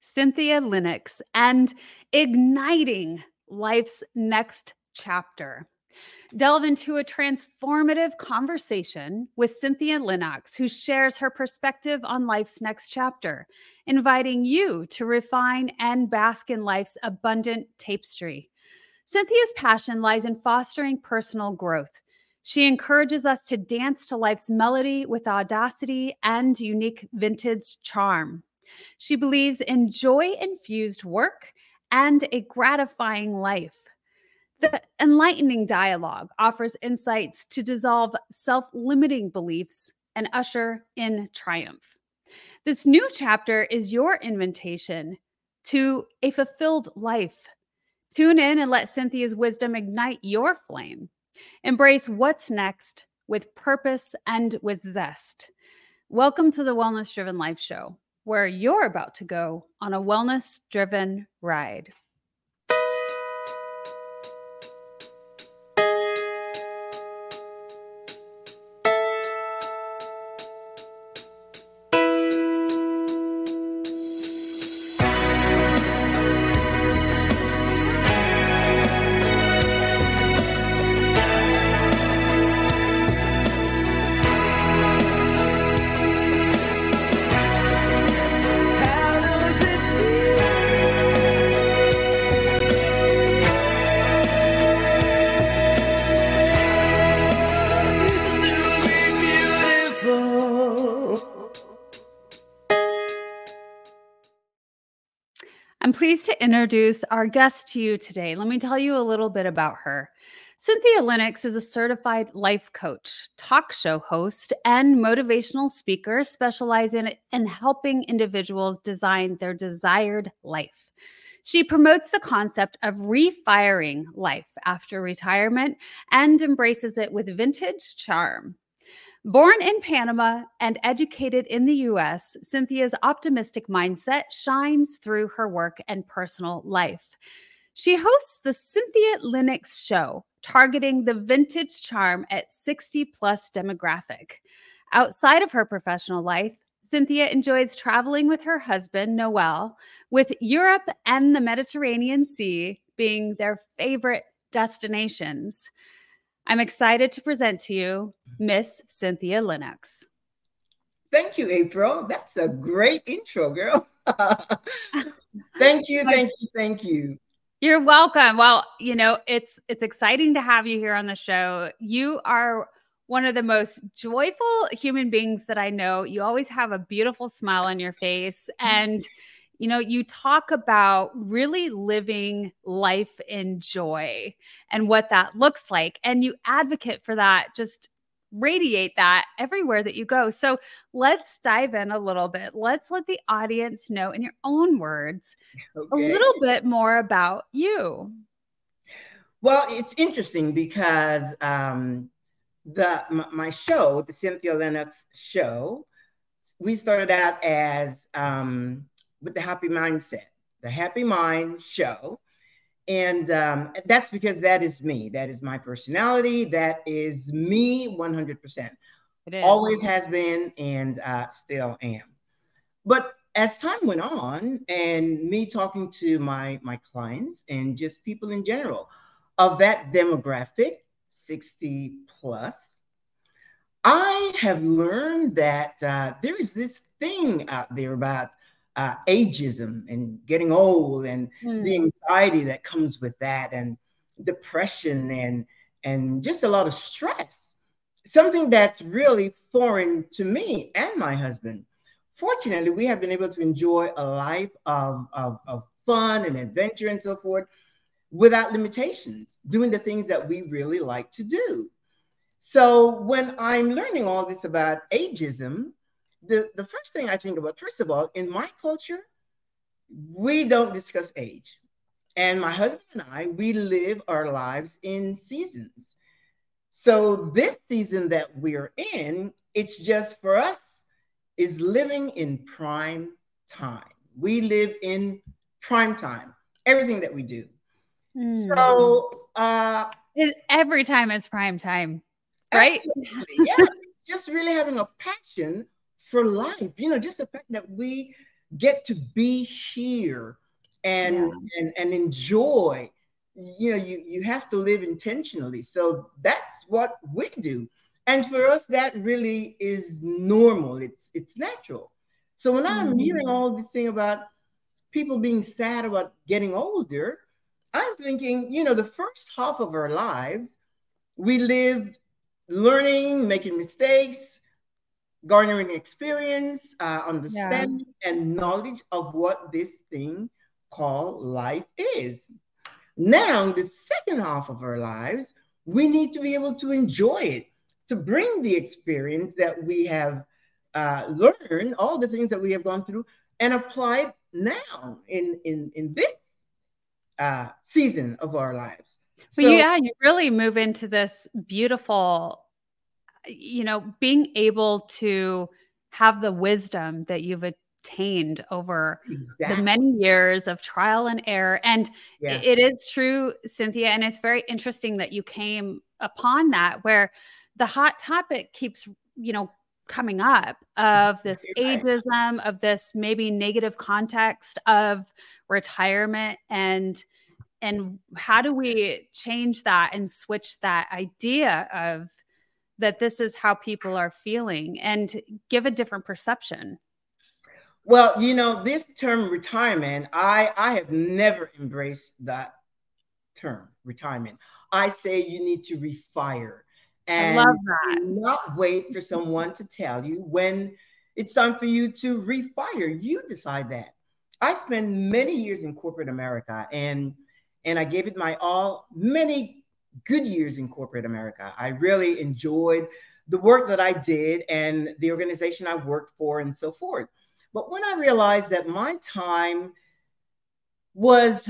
Cynthia Linox, and igniting life's next chapter. Delve into a transformative conversation with Cynthia Linox, who shares her perspective on life's next chapter, inviting you to refire and bask in life's abundant tapestry. Cynthia's passion lies in fostering personal growth. She encourages us to dance to life's melody with audacity and unique vintage charm. She believes in joy infused work and a gratifying life. The enlightening dialogue offers insights to dissolve self limiting beliefs and usher in triumph. This new chapter is your invitation to a fulfilled life. Tune in and let Cynthia's wisdom ignite your flame. Embrace what's next with purpose and with zest. Welcome to the Wellness Driven Life Show, where you're about to go on a wellness driven ride. Introduce our guest to you today. Let me tell you a little bit about her. Cynthia Linox is a certified life coach, talk show host, and motivational speaker specializing in helping individuals design their desired life. She promotes the concept of refiring life after retirement and embraces it with vintage charm. Born in Panama and educated in the US, Cynthia's optimistic mindset shines through her work and personal life. She hosts the Cynthia Linox Show, targeting the vintage charm at 60 plus demographic. Outside of her professional life, Cynthia enjoys traveling with her husband, Noel, with Europe and the Mediterranean Sea being their favorite destinations. I'm excited to present to you Miss Cynthia Linox. Thank you, April. That's a great intro, girl. thank you, thank you, thank you. You're welcome. Well, you know, it's it's exciting to have you here on the show. You are one of the most joyful human beings that I know. You always have a beautiful smile on your face and you know, you talk about really living life in joy and what that looks like. And you advocate for that, just radiate that everywhere that you go. So let's dive in a little bit. Let's let the audience know in your own words okay. a little bit more about you. Well, it's interesting because um, the my show, the Cynthia Linox show, we started out as um, with the happy mindset, the happy mind show. And um, that's because that is me. That is my personality. That is me 100%. It is. Always has been and uh, still am. But as time went on and me talking to my, my clients and just people in general of that demographic, 60 plus, I have learned that uh, there is this thing out there about uh, ageism and getting old and mm. the anxiety that comes with that and depression and and just a lot of stress. Something that's really foreign to me and my husband. Fortunately we have been able to enjoy a life of, of, of fun and adventure and so forth without limitations doing the things that we really like to do. So when i'm learning all this about ageism the, the first thing I think about, first of all, in my culture, we don't discuss age. And my husband and I, we live our lives in seasons. So this season that we're in, it's just for us is living in prime time. We live in prime time, everything that we do. Mm. So uh every time it's prime time, right? yeah. just really having a passion for life. You know, just the fact that we get to be here and yeah. and and enjoy you know you you have to live intentionally so that's what we do and for us that really is normal it's it's natural so when i'm mm-hmm. hearing all this thing about people being sad about getting older i'm thinking you know the first half of our lives we lived learning making mistakes garnering experience uh, understanding yeah. and knowledge of what this thing called life is now, the second half of our lives, we need to be able to enjoy it, to bring the experience that we have uh, learned, all the things that we have gone through, and apply it now in, in, in this uh, season of our lives. But yeah, you really move into this beautiful, you know, being able to have the wisdom that you've attained over exactly. the many years of trial and error. And yeah. it, it is true, Cynthia. And it's very interesting that you came upon that where the hot topic keeps, you know, coming up of this ageism, of this maybe negative context of retirement and and how do we change that and switch that idea of that this is how people are feeling and give a different perception well, you know, this term retirement, I I have never embraced that term retirement. I say you need to refire and not wait for someone to tell you when it's time for you to refire. You decide that. I spent many years in corporate America and and I gave it my all, many good years in corporate America. I really enjoyed the work that I did and the organization I worked for and so forth. But when I realized that my time was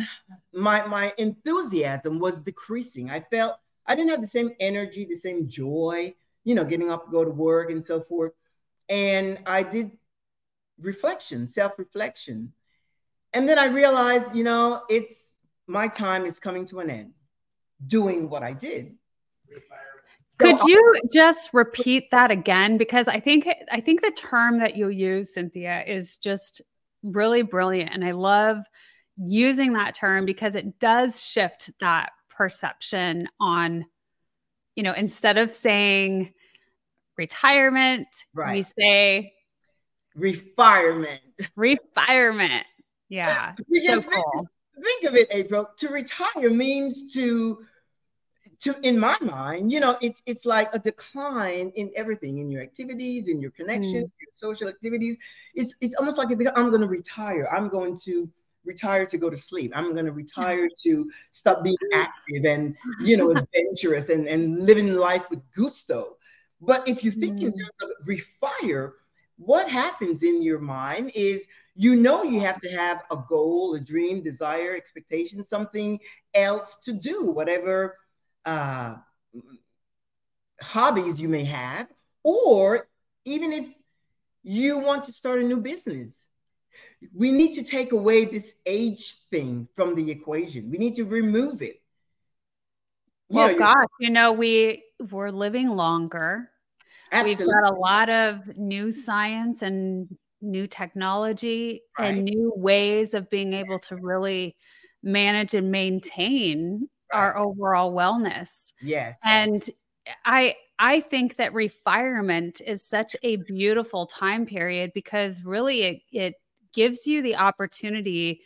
my my enthusiasm was decreasing. I felt I didn't have the same energy, the same joy, you know, getting up to go to work and so forth. And I did reflection, self-reflection. And then I realized, you know, it's my time is coming to an end doing what I did. Could you just repeat that again? Because I think I think the term that you use, Cynthia, is just really brilliant, and I love using that term because it does shift that perception on, you know, instead of saying retirement, right. we say refirement. Refirement. Yeah. because so cool. think, think of it, April. To retire means to to in my mind, you know, it's it's like a decline in everything, in your activities, in your connections, mm. your social activities. It's it's almost like I'm going to retire. I'm going to retire to go to sleep. I'm going to retire to stop being active and you know adventurous and and living life with gusto. But if you think mm. in terms of refire, what happens in your mind is you know you have to have a goal, a dream, desire, expectation, something else to do, whatever uh, hobbies you may have, or even if you want to start a new business. We need to take away this age thing from the equation. We need to remove it. You well, know, gosh, you know, we we're living longer. Absolutely. We've got a lot of new science and new technology right. and new ways of being able to really manage and maintain our overall wellness. Yes. And I I think that refirement is such a beautiful time period because really it, it gives you the opportunity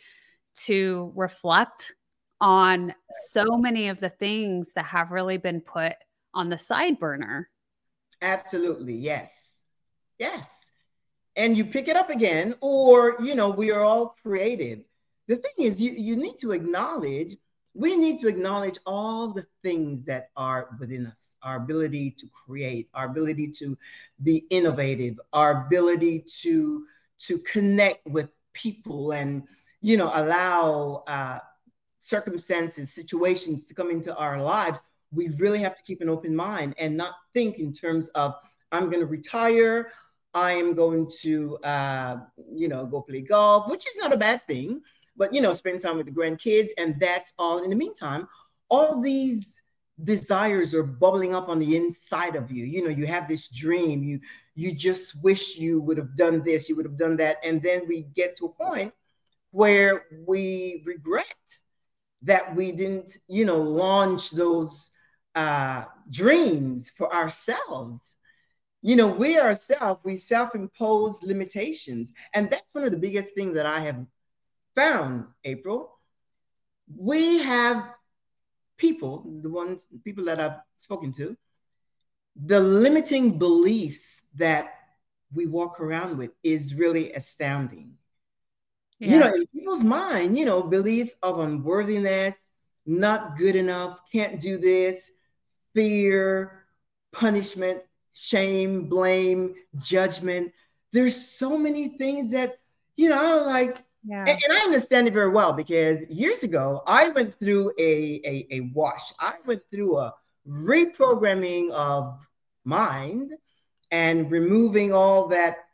to reflect on so many of the things that have really been put on the side burner. Absolutely. Yes. Yes. And you pick it up again, or, you know, we are all creative. The thing is, you, you need to acknowledge we need to acknowledge all the things that are within us our ability to create our ability to be innovative our ability to to connect with people and you know allow uh, circumstances situations to come into our lives. We really have to keep an open mind and not think in terms of i'm going to retire. I am going to uh, you know go play golf which is not a bad thing but you know, spend time with the grandkids, and that's all. In the meantime, all these desires are bubbling up on the inside of you. You know, you have this dream. You you just wish you would have done this, you would have done that. And then we get to a point where we regret that we didn't, you know, launch those uh, dreams for ourselves. You know, we ourselves, we self-impose limitations. And that's one of the biggest things that I have found, April. We have people, the ones, people that I've spoken to, the limiting beliefs that we walk around with is really astounding. Yeah. You know, in people's mind, you know, belief of unworthiness, not good enough, can't do this, fear, punishment, shame, blame, judgment. There's so many things that, you know, like, yeah. and, and, I understand it very well because years ago I went through a, a, a wash. I went through a reprogramming of mind and removing all that,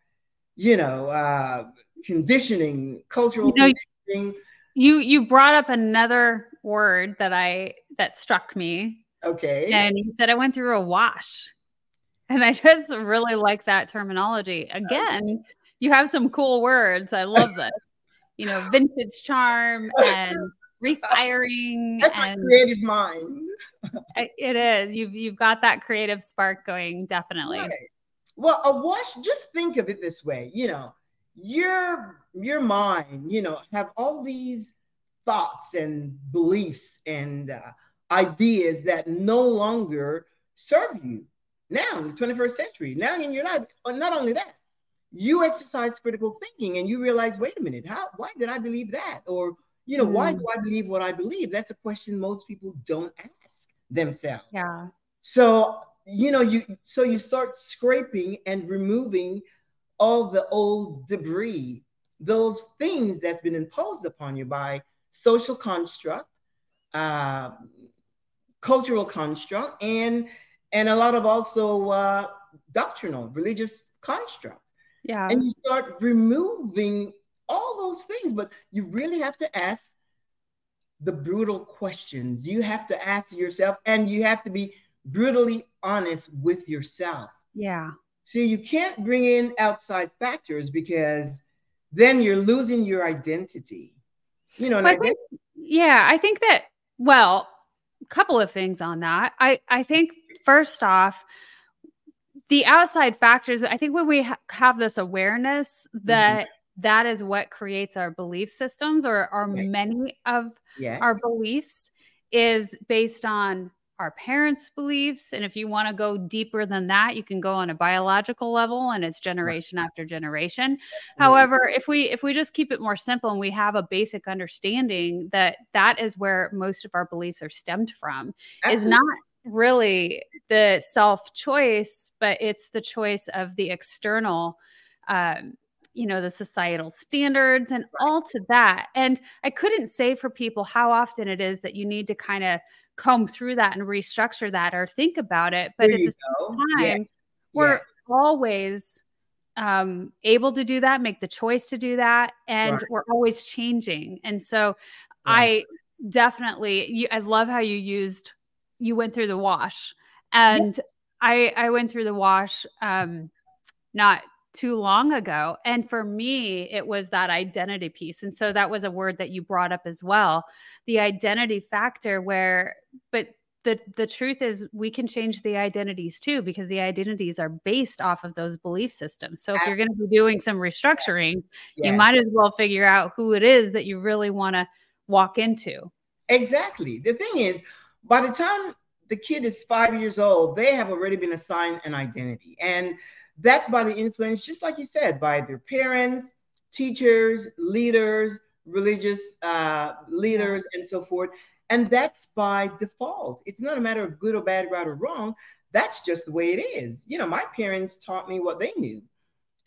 you know, uh, conditioning, cultural you know, conditioning. You you brought up another word that I that struck me. Okay. And you said I went through a wash. And I just really like that terminology. Again, okay. you have some cool words. I love this. You know, vintage charm and refiring That's and creative mind. it is. You've you've got that creative spark going, definitely. Right. Well, a wash, just think of it this way, you know, your your mind, you know, have all these thoughts and beliefs and uh, ideas that no longer serve you now in the 21st century. Now in your life, not only that, you exercise critical thinking and you realize, wait a minute, how why did I believe that? Or you know, mm. why do I believe what I believe? That's a question most people don't ask themselves. Yeah. So you know, you so you start scraping and removing all the old debris, those things that's been imposed upon you by social construct, uh, cultural construct, and and a lot of also uh, doctrinal, religious construct. Yeah. And you start removing all those things, but you really have to ask the brutal questions. You have to ask yourself, and you have to be brutally honest with yourself. Yeah. See, you can't bring in outside factors because then you're losing your identity. You know, I think, yeah, I think that, well, a couple of things on that. I, I think first off, the outside factors, I think when we ha- have this awareness that mm-hmm. that is what creates our belief systems or, our right. many of yes. our beliefs is based on our parents' beliefs. And if you want to go deeper than that, you can go on a biological level and it's generation right. after generation. However, if we if we just keep it more simple and we have a basic understanding that that is where most of our beliefs are stemmed from, Absolutely. is not really the self choice, but it's the choice of the external um, you know the societal standards and all to that and i couldn't say for people how often it is that you need to kind of comb through that and restructure that or think about it. But there at the go. same time, yeah. we're yeah. always um, able to do that, make the choice to do that, and right. we're always changing. And so, I definitely, you, I love how you used, you went through the wash, and yeah. I I went through the wash. Um, not too long ago. And for me, it was that identity piece. And so that was a word that you brought up as well the identity factor, where, but the the truth is we can change the identities too because the identities are based off of those belief systems so if you're going to be doing some restructuring you might as well figure out who it is that you really want to walk into exactly the thing is by the time the kid is five years old they have already been assigned an identity and that's by the influence, just like you said, by their parents, teachers, leaders, religious uh, leaders, and so forth. And that's by default. It's not a matter of good or bad, right or wrong. That's just the way it is. You know, my parents taught me what they knew,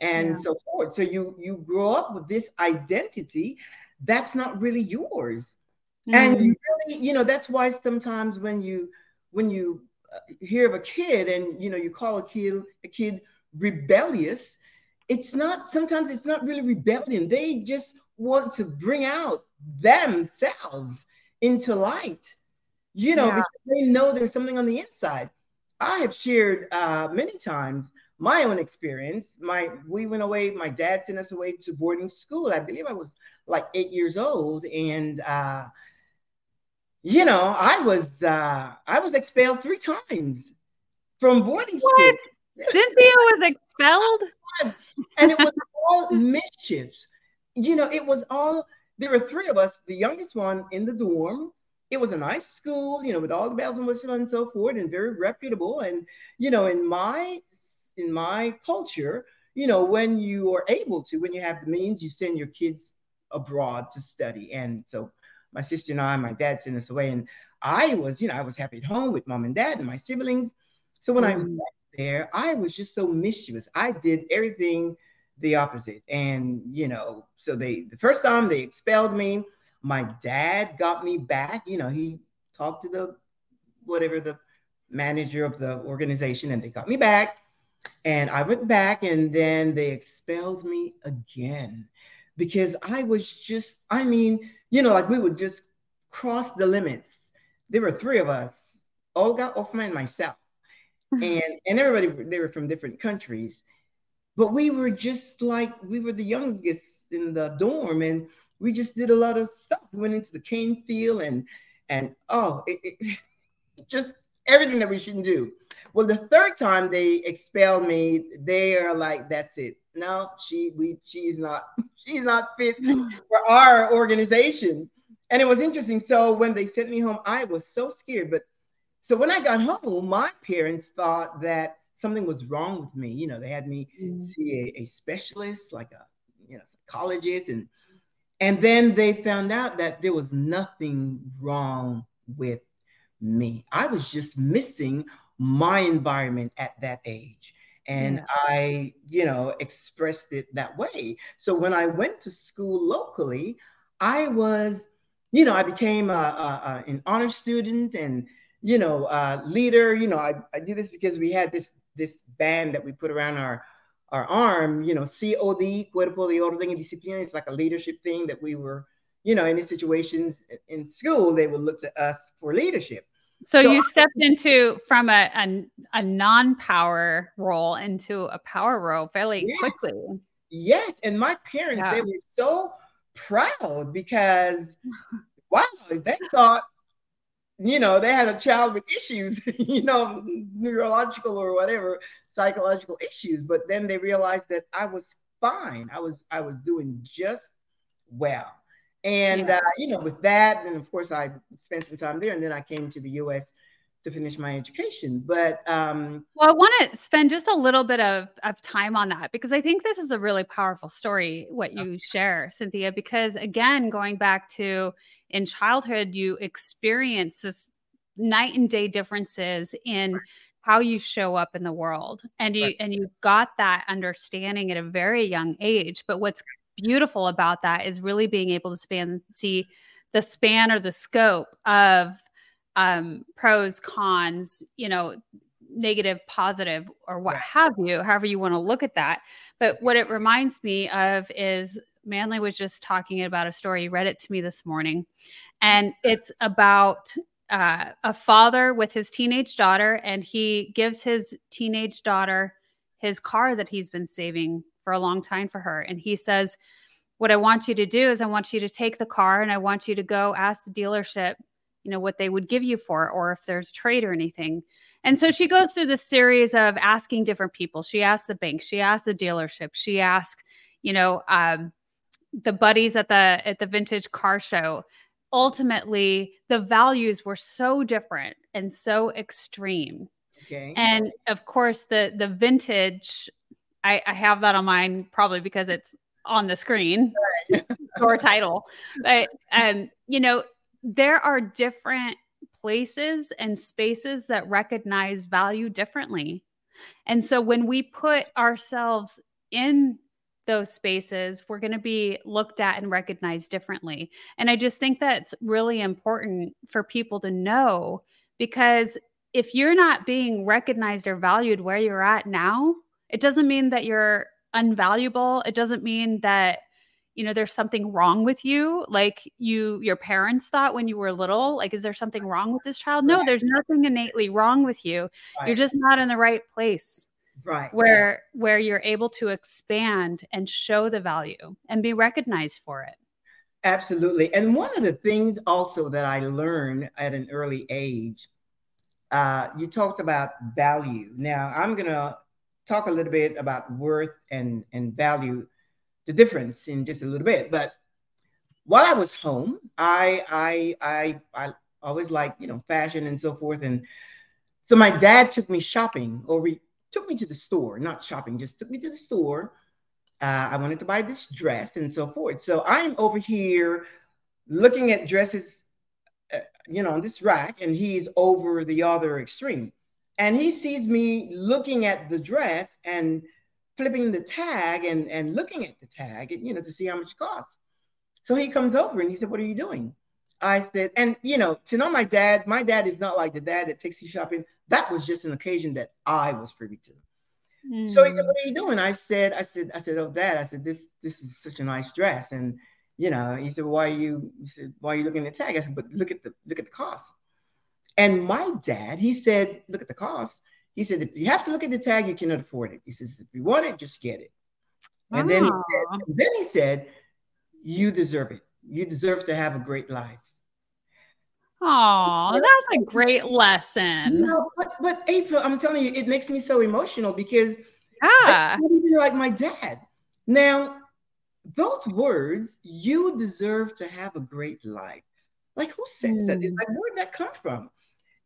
and yeah. so forth. So you you grow up with this identity that's not really yours, mm-hmm. and you really, you know, that's why sometimes when you when you uh, hear of a kid and you know you call a kid a kid rebellious, it's not, sometimes it's not really rebellion. They just want to bring out themselves into light, you know, yeah. because they know there's something on the inside. I have shared uh, many times my own experience. My we went away. My dad sent us away to boarding school. I believe I was like eight years old, and uh, you know, I was uh, I was expelled three times from boarding what? school. Cynthia was expelled, and it was all mischiefs. You know, it was all. There were three of us. The youngest one in the dorm. It was a nice school, you know, with all the bells and whistles and so forth, and very reputable. And you know, in my in my culture, you know, when you are able to, when you have the means, you send your kids abroad to study. And so my sister and I, my dad sent us away. And I was, you know, I was happy at home with mom and dad and my siblings. So when mm-hmm. I went there, I was just so mischievous. I did everything the opposite. And, you know, so they, the first time they expelled me, my dad got me back. You know, he talked to the, whatever the manager of the organization and they got me back. And I went back and then they expelled me again because I was just, I mean, you know, like we would just cross the limits. There were three of us, Olga, Offman, and myself. and and everybody they were from different countries. But we were just like we were the youngest in the dorm and we just did a lot of stuff. We went into the cane field and and oh it, it, just everything that we shouldn't do. Well, the third time they expelled me, they are like, that's it. No, she we she's not she's not fit for our organization. And it was interesting. So when they sent me home, I was so scared. But so when I got home, my parents thought that something was wrong with me. You know, they had me mm-hmm. see a, a specialist, like a you know psychologist, and and then they found out that there was nothing wrong with me. I was just missing my environment at that age. And yeah. I, you know, expressed it that way. So when I went to school locally, I was, you know, I became a, a, a, an honor student and, you know, a leader. You know, I, I do this because we had this this band that we put around our our arm, you know, COD, Cuerpo de Orden y Disciplina. It's like a leadership thing that we were, you know, in these situations in school, they would look to us for leadership. So, so you stepped into from a, a, a non-power role into a power role fairly yes. quickly. Yes, and my parents yeah. they were so proud because wow, they thought you know they had a child with issues, you know, neurological or whatever, psychological issues, but then they realized that I was fine. I was I was doing just well. And uh, you know, with that, and of course, I spent some time there, and then I came to the U.S. to finish my education. But um, well, I want to spend just a little bit of of time on that because I think this is a really powerful story what you share, Cynthia. Because again, going back to in childhood, you experience this night and day differences in how you show up in the world and you right. and you got that understanding at a very young age but what's beautiful about that is really being able to span see the span or the scope of um, pros, cons, you know, negative, positive, or what have you, however you want to look at that. But what it reminds me of is Manley was just talking about a story. He read it to me this morning, and it's about uh, a father with his teenage daughter, and he gives his teenage daughter his car that he's been saving for a long time for her. And he says, What I want you to do is I want you to take the car and I want you to go ask the dealership, you know, what they would give you for it or if there's trade or anything. And so she goes through this series of asking different people. She asks the bank, she asks the dealership, she asks, you know, um, the buddies at the at the vintage car show ultimately the values were so different and so extreme okay. and of course the the vintage I, I have that on mine probably because it's on the screen or title. But um, you know, there are different places and spaces that recognize value differently. And so when we put ourselves in those spaces, we're going to be looked at and recognized differently. And I just think that's really important for people to know because if you're not being recognized or valued where you're at now, it doesn't mean that you're unvaluable. It doesn't mean that you know there's something wrong with you like you your parents thought when you were little like is there something wrong with this child? No there's nothing innately wrong with you. You're just not in the right place right. where where you're able to expand and show the value and be recognized for it. Absolutely. And one of the things also that i learned at an early age uh, you talked about value. Now i'm going to talk a little bit about worth and and value the difference in just a little bit but while i was home i i i, I always like you know fashion and so forth and so my dad took me shopping or we took me to the store, not shopping, just took me to the store. Uh, I wanted to buy this dress and so forth. So I'm over here looking at dresses, uh, you know, on this rack, and he's over the other extreme. And he sees me looking at the dress and flipping the tag and, and looking at the tag, and, you know, to see how much it costs. So he comes over and he said, What are you doing? I said, and you know, to know my dad, my dad is not like the dad that takes you shopping. That was just an occasion that I was privy to. Mm. So he said, hmm. "What are you doing?" I said, "I said, I said, oh, dad, I said this this is such a nice dress." And you know, he said, "Why are you?" He said, "Why are you looking at the tag?" I said, "But look at the look at the cost." And my dad, he said, "Look at the cost." He said, "If you have to look at the tag, you cannot afford it." He says, "If you want it, just get it." And then he said, then he said, "You deserve it. You deserve to have a great life." Oh, that's a great lesson. Know, but, but April, I'm telling you, it makes me so emotional because yeah, like my dad. Now, those words, you deserve to have a great life. Like who says mm. that? It's like where'd that come from?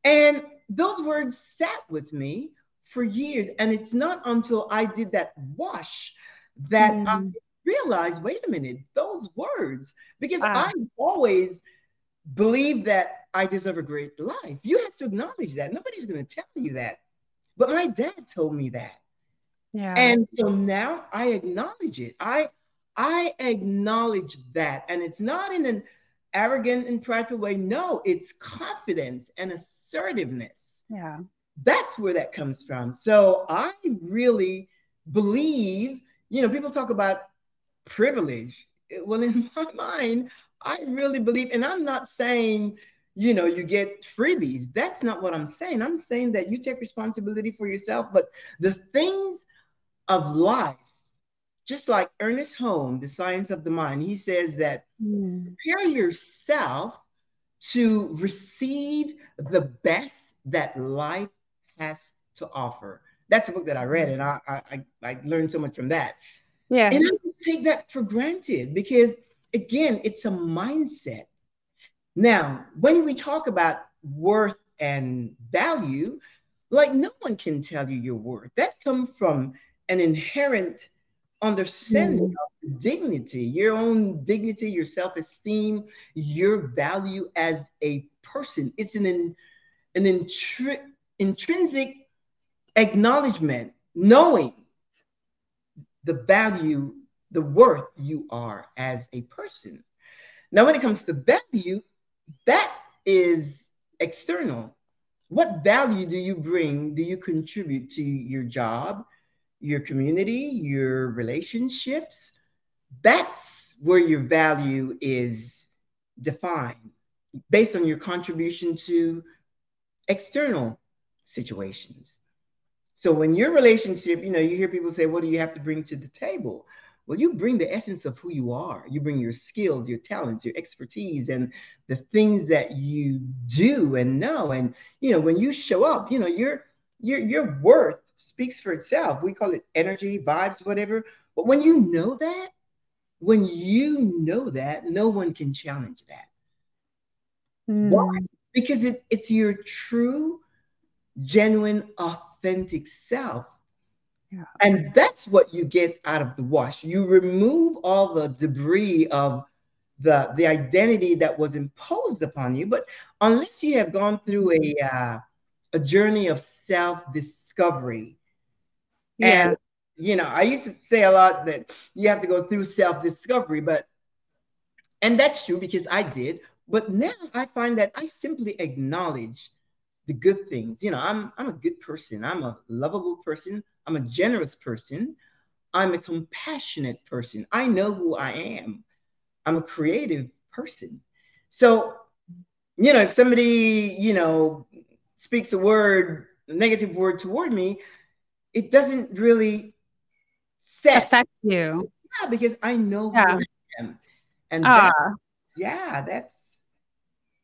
And those words sat with me for years. And it's not until I did that wash that mm. I realized, wait a minute, those words, because. I always believe that I deserve a great life. You have to acknowledge that. Nobody's going to tell you that. But my dad told me that. Yeah. And so now I acknowledge it. I I acknowledge that. And it's not in an arrogant and prideful way. No, it's confidence and assertiveness. Yeah. That's where that comes from. So I really believe, you know, people talk about privilege. Well, in my mind, I really believe, and I'm not saying you know, you get freebies. That's not what I'm saying. I'm saying that you take responsibility for yourself, but the things of life, just like Ernest Holmes, The Science of the Mind, he says that mm. prepare yourself to receive the best that life has to offer. That's a book that I read, and I I, I learned so much from that. Yeah, and I just take that for granted because again, it's a mindset. Now, when we talk about worth and value, like no one can tell you your worth. That comes from an inherent understanding mm. of dignity, your own dignity, your self-esteem, your value as a person. It's an in, an intri- intrinsic acknowledgement, knowing the value, the worth you are as a person. Now, when it comes to value, that is external. What value do you bring, do you contribute to your job, your community, your relationships? That's where your value is defined based on your contribution to external situations. So when your relationship, you know, you hear people say, what do you have to bring to the table? Well, you bring the essence of who you are. You bring your skills, your talents, your expertise, and the things that you do and know. And you know, when you show up, you know, your your your worth speaks for itself. We call it energy, vibes, whatever. But when you know that, when you know that, no one can challenge that. Mm. Why? Because it, it's your true, genuine, authentic self yeah. And that's what you get out of the wash. You remove all the debris of the, the identity that was imposed upon you. But unless you have gone through a, uh, a journey of self discovery, yeah. and you know, I used to say a lot that you have to go through self discovery, but and that's true because I did. But now I find that I simply acknowledge the good things. You know, I'm I'm a good person. I'm a lovable person. I'm a generous person. I'm a compassionate person. I know who I am. I'm a creative person. So, you know, if somebody, you know, speaks a word, negative word toward me, it doesn't really set affect you. Yeah, because I know yeah. who I am. And uh, that, yeah, that's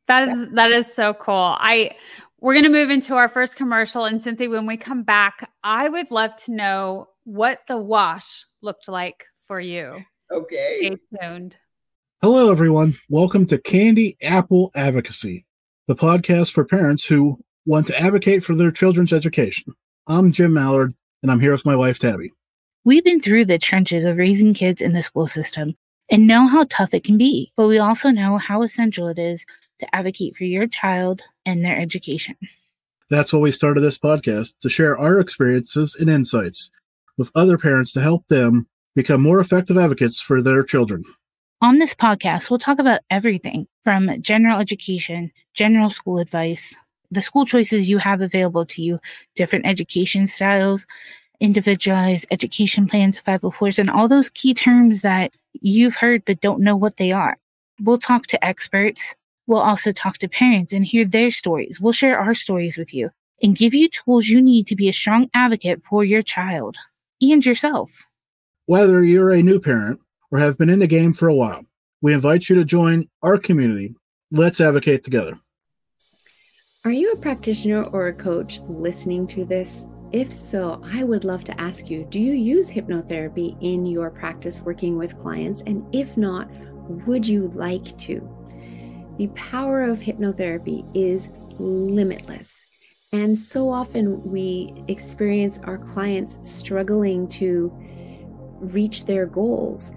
that is that is so cool. I we're going to move into our first commercial and Cynthia when we come back, I would love to know what the wash looked like for you. Okay. Stay tuned. Hello everyone. Welcome to Candy Apple Advocacy, the podcast for parents who want to advocate for their children's education. I'm Jim Mallard and I'm here with my wife Tabby. We've been through the trenches of raising kids in the school system and know how tough it can be, but we also know how essential it is to advocate for your child and their education. That's why we started this podcast to share our experiences and insights with other parents to help them become more effective advocates for their children. On this podcast, we'll talk about everything from general education, general school advice, the school choices you have available to you, different education styles, individualized education plans, 504s, and all those key terms that you've heard but don't know what they are. We'll talk to experts. We'll also talk to parents and hear their stories. We'll share our stories with you and give you tools you need to be a strong advocate for your child and yourself. Whether you're a new parent or have been in the game for a while, we invite you to join our community. Let's advocate together. Are you a practitioner or a coach listening to this? If so, I would love to ask you do you use hypnotherapy in your practice working with clients? And if not, would you like to? The power of hypnotherapy is limitless. And so often we experience our clients struggling to reach their goals.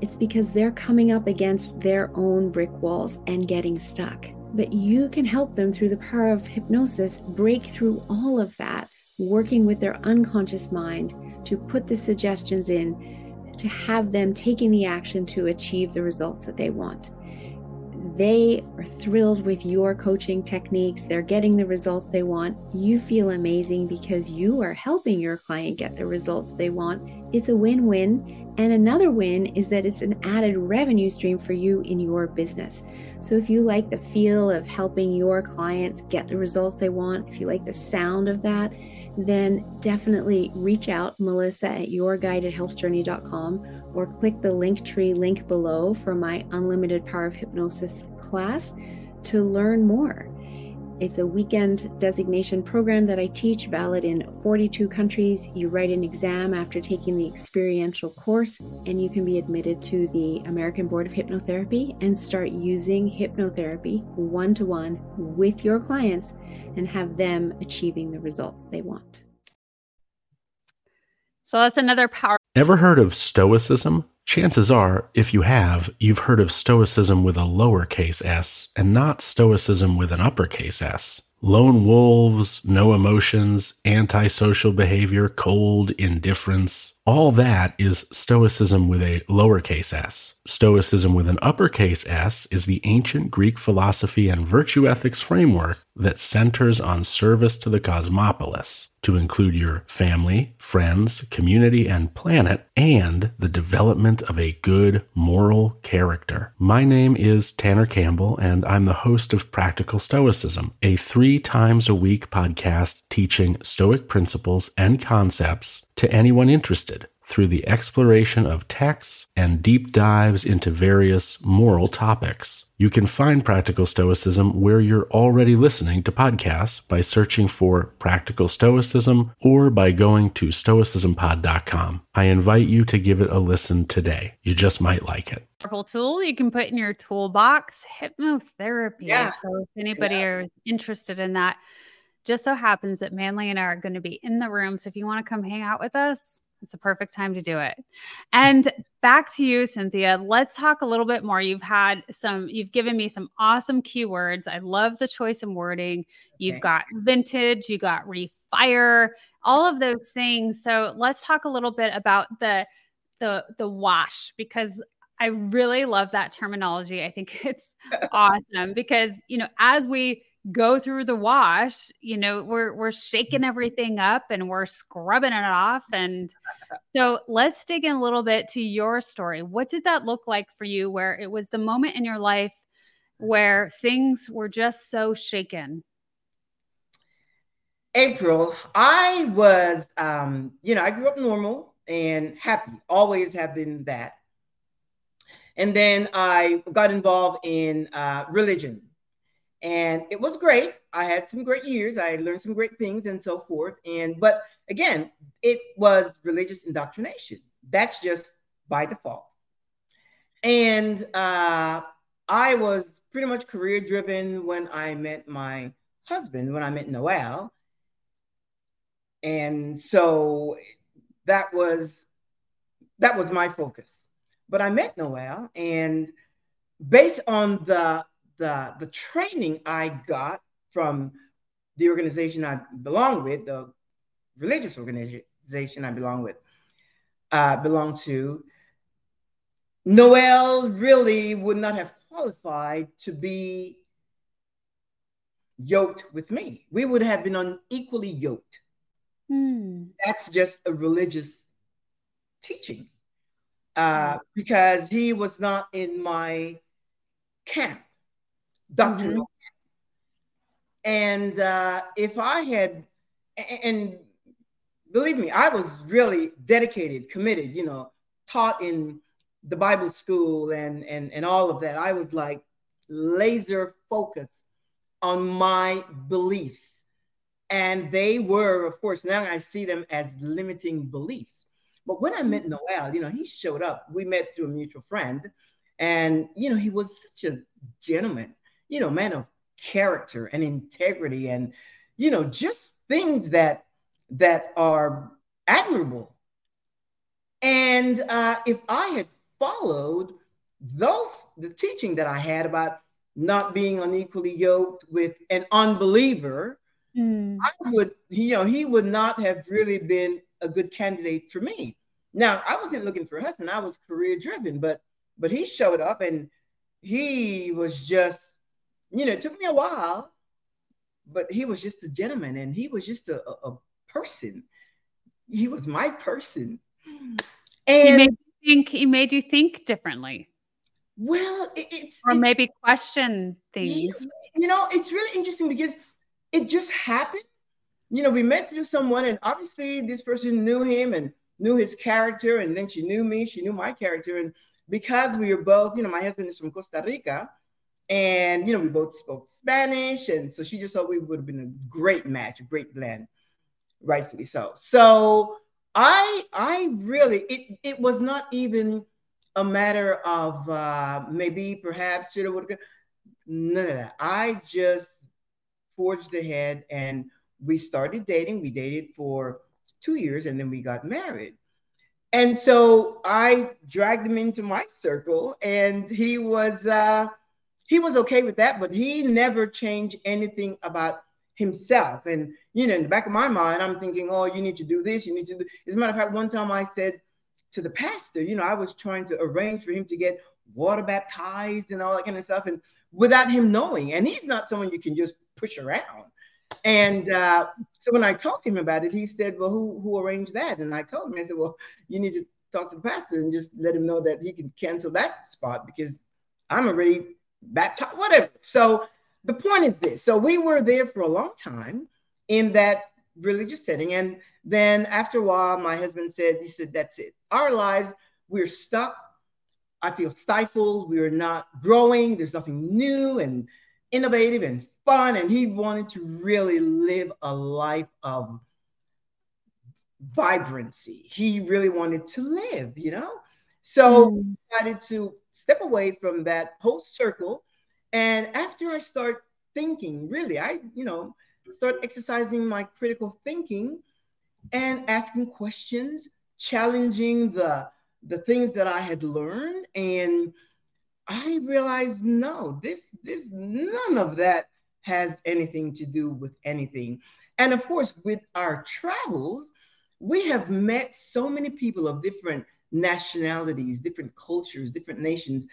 It's because they're coming up against their own brick walls and getting stuck. But you can help them through the power of hypnosis break through all of that working with their unconscious mind to put the suggestions in to have them taking the action to achieve the results that they want. They are thrilled with your coaching techniques. They're getting the results they want. You feel amazing because you are helping your client get the results they want. It's a win win. And another win is that it's an added revenue stream for you in your business. So if you like the feel of helping your clients get the results they want, if you like the sound of that, then definitely reach out, Melissa at yourguidedhealthjourney.com, or click the link tree link below for my Unlimited Power of Hypnosis class to learn more. It's a weekend designation program that I teach, valid in 42 countries. You write an exam after taking the experiential course, and you can be admitted to the American Board of Hypnotherapy and start using hypnotherapy one to one with your clients and have them achieving the results they want. So that's another power. Ever heard of Stoicism? Chances are, if you have, you've heard of Stoicism with a lowercase s and not Stoicism with an uppercase s lone wolves, no emotions, antisocial behavior, cold indifference. All that is Stoicism with a lowercase s. Stoicism with an uppercase s is the ancient Greek philosophy and virtue ethics framework that centers on service to the cosmopolis to include your family, friends, community, and planet, and the development of a good moral character. My name is Tanner Campbell, and I'm the host of Practical Stoicism, a three times a week podcast teaching Stoic principles and concepts to anyone interested through the exploration of texts and deep dives into various moral topics. You can find Practical Stoicism where you're already listening to podcasts by searching for Practical Stoicism or by going to stoicismpod.com. I invite you to give it a listen today. You just might like it. Powerful tool you can put in your toolbox hypnotherapy. Yeah. So, if anybody Yeah. is interested in that, just so happens that Manly and I are going to be in the room. So, if you want to come hang out with us, it's a perfect time to do it. And back to you, Cynthia. Let's talk a little bit more. You've had some, you've given me some awesome keywords. I love the choice and wording. You've Okay. got vintage, you got refire, all of those things. So let's talk a little bit about the the the wash because I really love that terminology. I think it's awesome because you know as we go through the wash, you know, we're we're shaking everything up and we're scrubbing it off and so let's dig in a little bit to your story. What did that look like for you where it was the moment in your life where things were just so shaken? April, I was, um, you know, I grew up normal and happy, always have been that. And then I got involved in uh, religion. And it was great. I had some great years. I learned some great things and so forth. And but again, it was religious indoctrination. That's just by default. And uh, I was pretty much career driven when I met my husband, when I met Noel. And so that was that was my focus. But I met Noel, and based on the the the training I got from the organization I belong with, the religious organization I belong with, uh, belong to, Noel really would not have qualified to be yoked with me. We would have been unequally yoked. Hmm. That's just a religious teaching uh, because he was not in my camp, doctrinal mm-hmm. And uh, if I had, and believe me, I was really dedicated, committed, you know, taught in the Bible school and, and, and all of that. I was like laser focused on my beliefs and they were, of course, now I see them as limiting beliefs. But when I met mm-hmm. Noel, you know, he showed up. We met through a mutual friend. And, you know, he was such a gentleman, you know, man of character and integrity and, you know, just things that that are admirable. And uh, if I had followed those the teaching that I had about not being unequally yoked with an unbeliever, Mm. I would, you know, he would not have really been a good candidate for me. Now, I wasn't looking for a husband. I was career driven, but but he showed up and he was just, you know, it took me a while, but he was just a gentleman and he was just a, a, a person. He was my person. And he made you think he made you think differently. Well, it, it's or it's, maybe question things. You know, it's really interesting because it just happened. You know, we met through someone, and obviously this person knew him and knew his character, and then she knew me, she knew my character, and because we were both, you know, my husband is from Costa Rica, and you know, we both spoke Spanish, and so she just thought we would have been a great match, a great blend, rightfully so. So I, I really, it, it was not even a matter of uh, maybe perhaps should have would have. None of that. I just forged ahead and we started dating. We dated for two years and then we got married. And so I dragged him into my circle and he was uh, he was okay with that, but he never changed anything about himself. And you know, in the back of my mind, I'm thinking, oh, you need to do this, you need to do. As a matter of fact, one time I said to the pastor, you know, I was trying to arrange for him to get water baptized and all that kind of stuff, and without him knowing. And he's not someone you can just push around. And uh, so when I talked to him about it, he said, Well, who, who arranged that? And I told him, I said, Well, you need to talk to the pastor and just let him know that he can cancel that spot because I'm already baptized, whatever. So the point is this. So we were there for a long time in that religious setting. And then after a while, my husband said, He said, That's it. Our lives, we're stuck. I feel stifled. We're not growing. There's nothing new and innovative and fun and he wanted to really live a life of vibrancy. He really wanted to live, you know? So mm. decided to step away from that whole circle. And after I start thinking, really, I, you know, start exercising my critical thinking and asking questions, challenging the the things that I had learned. And I realized no, this this none of that has anything to do with anything. And of course, with our travels, we have met so many people of different nationalities, different cultures, different nations,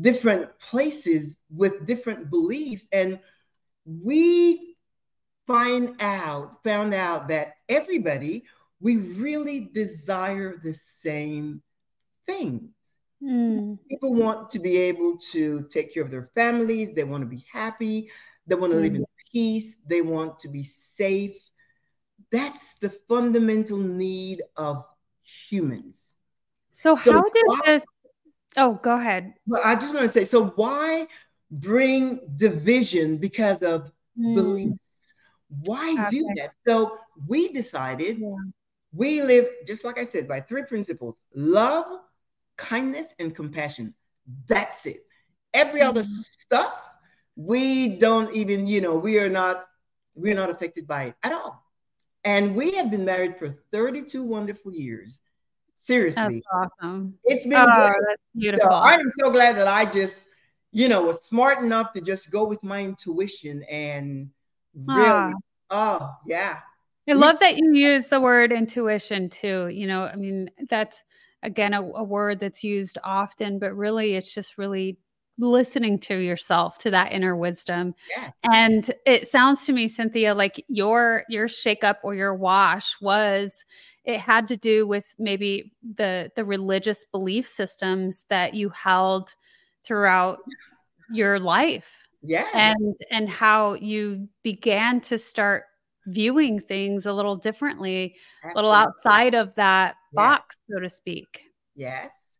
different places with different beliefs. And we find out, found out that everybody, we really desire the same things. Mm. People want to be able to take care of their families, they want to be happy, they want to live in mm. peace. They want to be safe. that's the fundamental need of humans. So, so how did why, this? Oh, go ahead. Well, I just want to say so why bring division because of mm. beliefs? Why okay. do that? So, we decided yeah. we live, just like I said, by three principles love, kindness, and compassion. That's it. Every mm. other stuff, we don't even, you know, we are not, we're not affected by it at all. And we have been married for 32 wonderful years. Seriously. That's awesome. It's been oh, That's beautiful. So I am so glad that I just, you know, was smart enough to just go with my intuition and really, ah. oh, yeah. I love that you use the word intuition too. You know, I mean, that's again a, a word that's used often, but really it's just really listening to yourself to that inner wisdom yes. and it sounds to me cynthia like your your shakeup or your wash was it had to do with maybe the the religious belief systems that you held throughout your life yeah and and how you began to start viewing things a little differently Absolutely. a little outside of that box yes. so to speak yes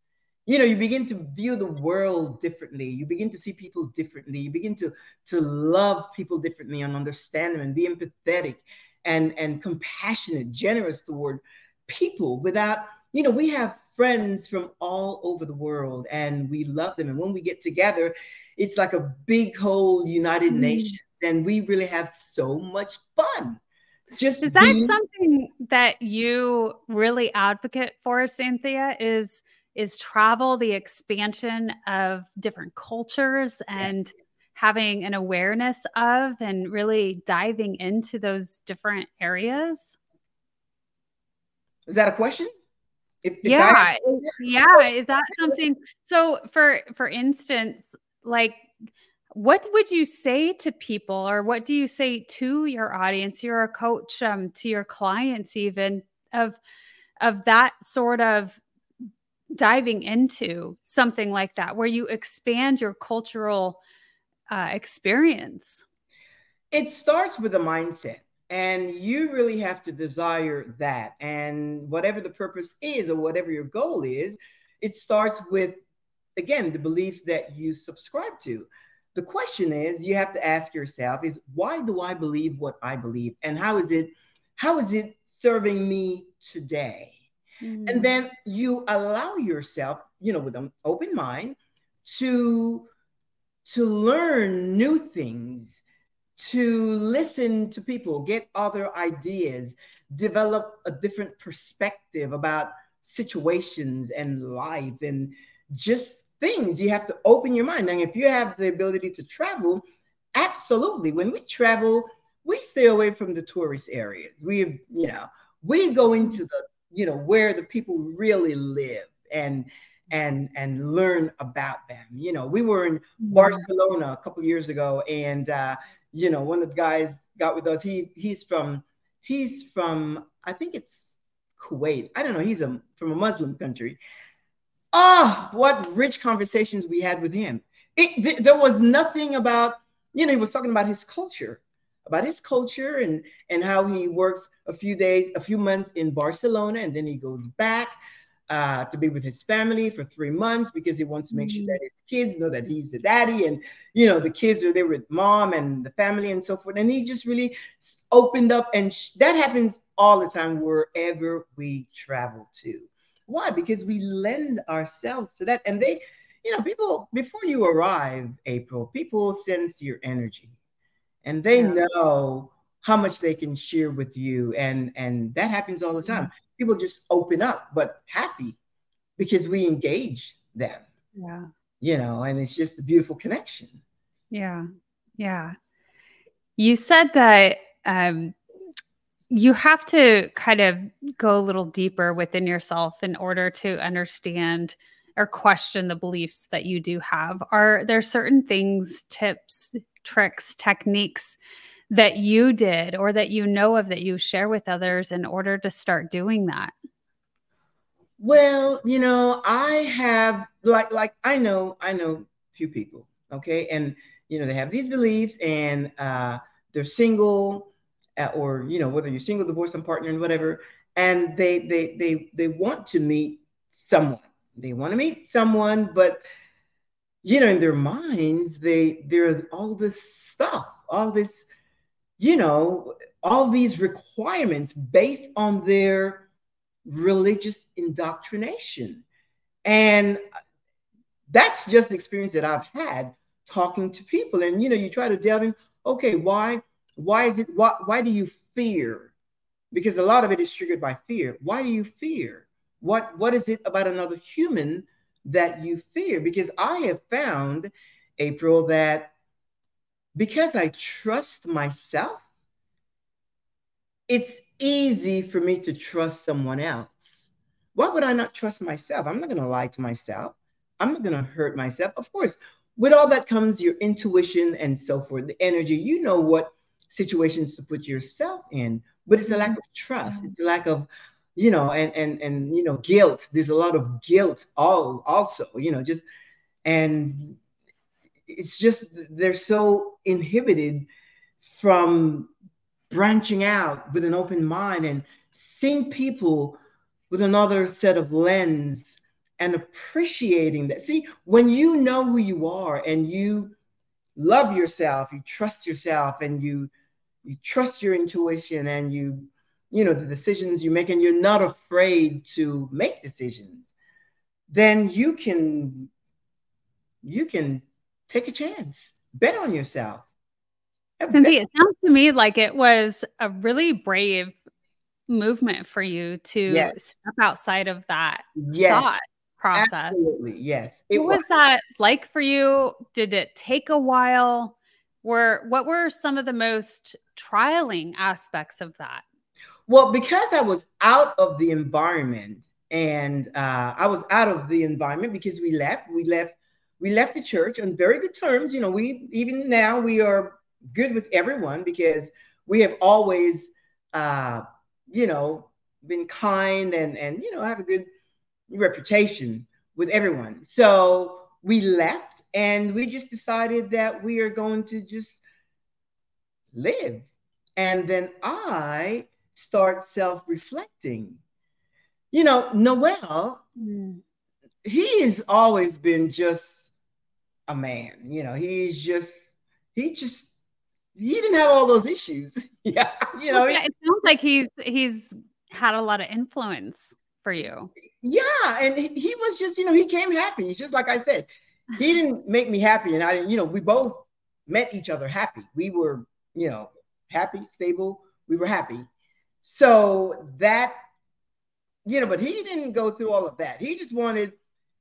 you know you begin to view the world differently. You begin to see people differently. You begin to to love people differently and understand them and be empathetic and and compassionate generous toward people without you know we have friends from all over the world and we love them. And when we get together it's like a big whole united mm. nations and we really have so much fun. Just is that being- something that you really advocate for cynthia is is travel, the expansion of different cultures and yes. having an awareness of and really diving into those different areas. Is that a question? If, if yeah, yeah. Is that something? So, for for instance, like, what would you say to people, or what do you say to your audience? You're a coach, um, to your clients, even of of that sort of diving into something like that where you expand your cultural uh, experience? It starts with a mindset, and you really have to desire that. And whatever the purpose is, or whatever your goal is, it starts with, again, the beliefs that you subscribe to. The question is, you have to ask yourself: Is why do I believe what I believe, and how is it, how is it serving me today? Mm. And then you allow yourself, you know, with an open mind to to learn new things, to listen to people, get other ideas, develop a different perspective about situations and life and just things. You have to open your mind. And if you have the ability to travel, absolutely. When we travel, we stay away from the tourist areas. We, you know, we go into the you know where the people really live and and and learn about them. You know we were in barcelona a couple years ago and uh you know one of the guys got with us. He he's from he's from i think it's kuwait. I don't know. He's a from a muslim country. Ah oh, what rich conversations we had with him. It, th- there was nothing about you know he was talking about his culture about his culture and and how he works a few days, a few months in Barcelona, and then he goes back uh, to be with his family for three months because he wants to make sure mm. that his kids know that he's the daddy, and you know the kids are there with mom and the family and so forth. And he just really opened up, and sh- that happens all the time wherever we travel to. Why? Because we lend ourselves to that, and they, you know, people before you arrive, April, people sense your energy and they yeah. know how much they can share with you. And and that happens all the time. People just open up but happy because we engage them. Yeah. You know and it's just a beautiful connection. Yeah. Yeah. You said that um you have to kind of go a little deeper within yourself in order to understand or question the beliefs that you do have. Are there certain things tips tricks, techniques that you did or that you know of that you share with others in order to start doing that? Well, you know, I have like like I know I know few people, okay, and you know they have these beliefs and uh, they're single uh, or you know whether you're single, divorced, and partner, and whatever, and they they they they want to meet someone. They want to meet someone, but you know, in their minds, they they're all this stuff, all this, you know, all these requirements based on their religious indoctrination. And that's just the experience that I've had talking to people. And you know, you try to delve in, okay, why, why is it why why do you fear? Because a lot of it is triggered by fear. Why do you fear? What what is it about another human that you fear? Because I have found, April, that because I trust myself, it's easy for me to trust someone else. Why would I not trust myself? I'm not going to lie to myself. I'm not going to hurt myself. Of course, with all that comes your intuition and so forth, the energy. You know what situations to put yourself in, but it's a lack mm-hmm. of trust. It's a lack of, you know, and and and you know, guilt. There's a lot of guilt all also, you know, just and it's just they're so inhibited from branching out with an open mind and seeing people with another set of lens and appreciating that. See, when you know who you are and you love yourself, you trust yourself, and you you trust your intuition and you you know the decisions you make and you're not afraid to make decisions then you can you can take a chance bet on yourself Cynthia, it sounds to me like it was a really brave movement for you to yes. step outside of that yes. thought process. Absolutely, yes. It what was. was that like for you? Did it take a while? Were what were some of the most trialing aspects of that? Well, because I was out of the environment, and uh, I was out of the environment because we left. We left. We left the church on very good terms. You know, we even now we are good with everyone because we have always, uh, you know, been kind and and you know have a good reputation with everyone. So we left and we just decided that we are going to just live. And then I start self reflecting. You know, Noel, mm. he has always been just a man. You know, he's just, he just, he didn't have all those issues. yeah. You know, yeah, it sounds like he's, he's had a lot of influence for you. Yeah. And he, was just, you know, he came happy. Just like I said, he didn't make me happy. And I didn't, you know, we both met each other happy. We were, you know, happy, stable. We were happy. So that, you know, but he didn't go through all of that. He just wanted,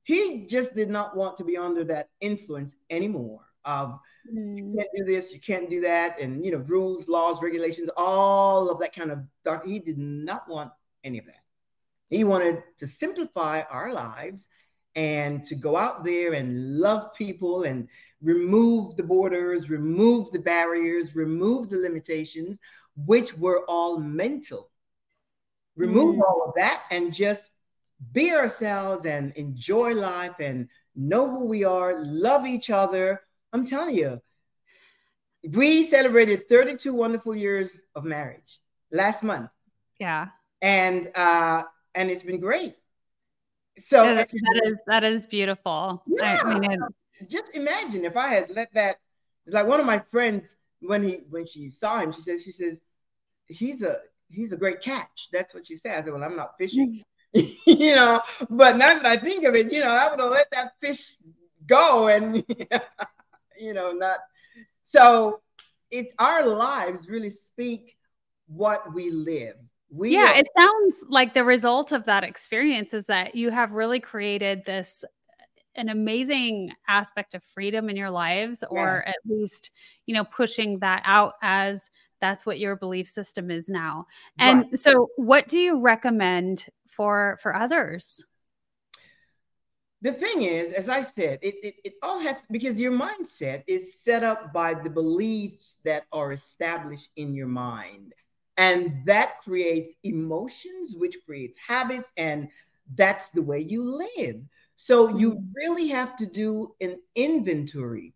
he just did not want to be under that influence anymore of mm. you can't do this, you can't do that, and you know, rules, laws, regulations, all of that kind of dark. He did not want any of that. He wanted to simplify our lives and to go out there and love people and remove the borders, remove the barriers, remove the limitations, which were all mental. Remove mm. all of that and just be ourselves and enjoy life and know who we are, love each other. I'm telling you, we celebrated 32 wonderful years of marriage last month. Yeah. And uh, and it's been great. So that is that is, that is beautiful. Yeah. I mean, just imagine if I had let that. Like one of my friends when he when she saw him, she says she says he's a he's a great catch. That's what she said. I said, well, I'm not fishing, mm. you know. But now that I think of it, you know, I would have let that fish go and you know not. So it's our lives really speak what we live we yeah, it sounds like the result of that experience is that you have really created this uh, an amazing aspect of freedom in your lives or yes. at least you know pushing that out as that's what your belief system is now and right. so what do you recommend for for others the thing is as i said it, it, it all has because your mindset is set up by the beliefs that are established in your mind and that creates emotions, which creates habits, and that's the way you live. So you mm-hmm. really have to do an inventory.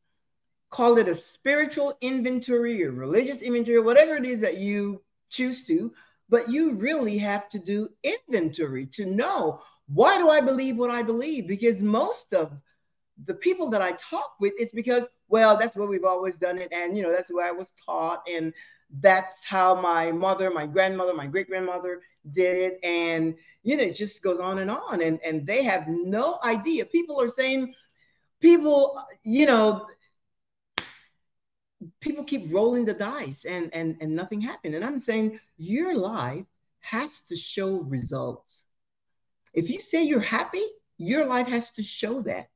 Call it a spiritual inventory or religious inventory, whatever it is that you choose to, but you really have to do inventory to know why do I believe what I believe? Because most of the people that I talk with, it's because, well, that's where we've always done it. And, you know, that's where I was taught. And that's how my mother, my grandmother, my great grandmother did it. And, you know, it just goes on and on. And, and they have no idea. People are saying, people, you know, people keep rolling the dice and, and, and nothing happened. And I'm saying your life has to show results. If you say you're happy, your life has to show that.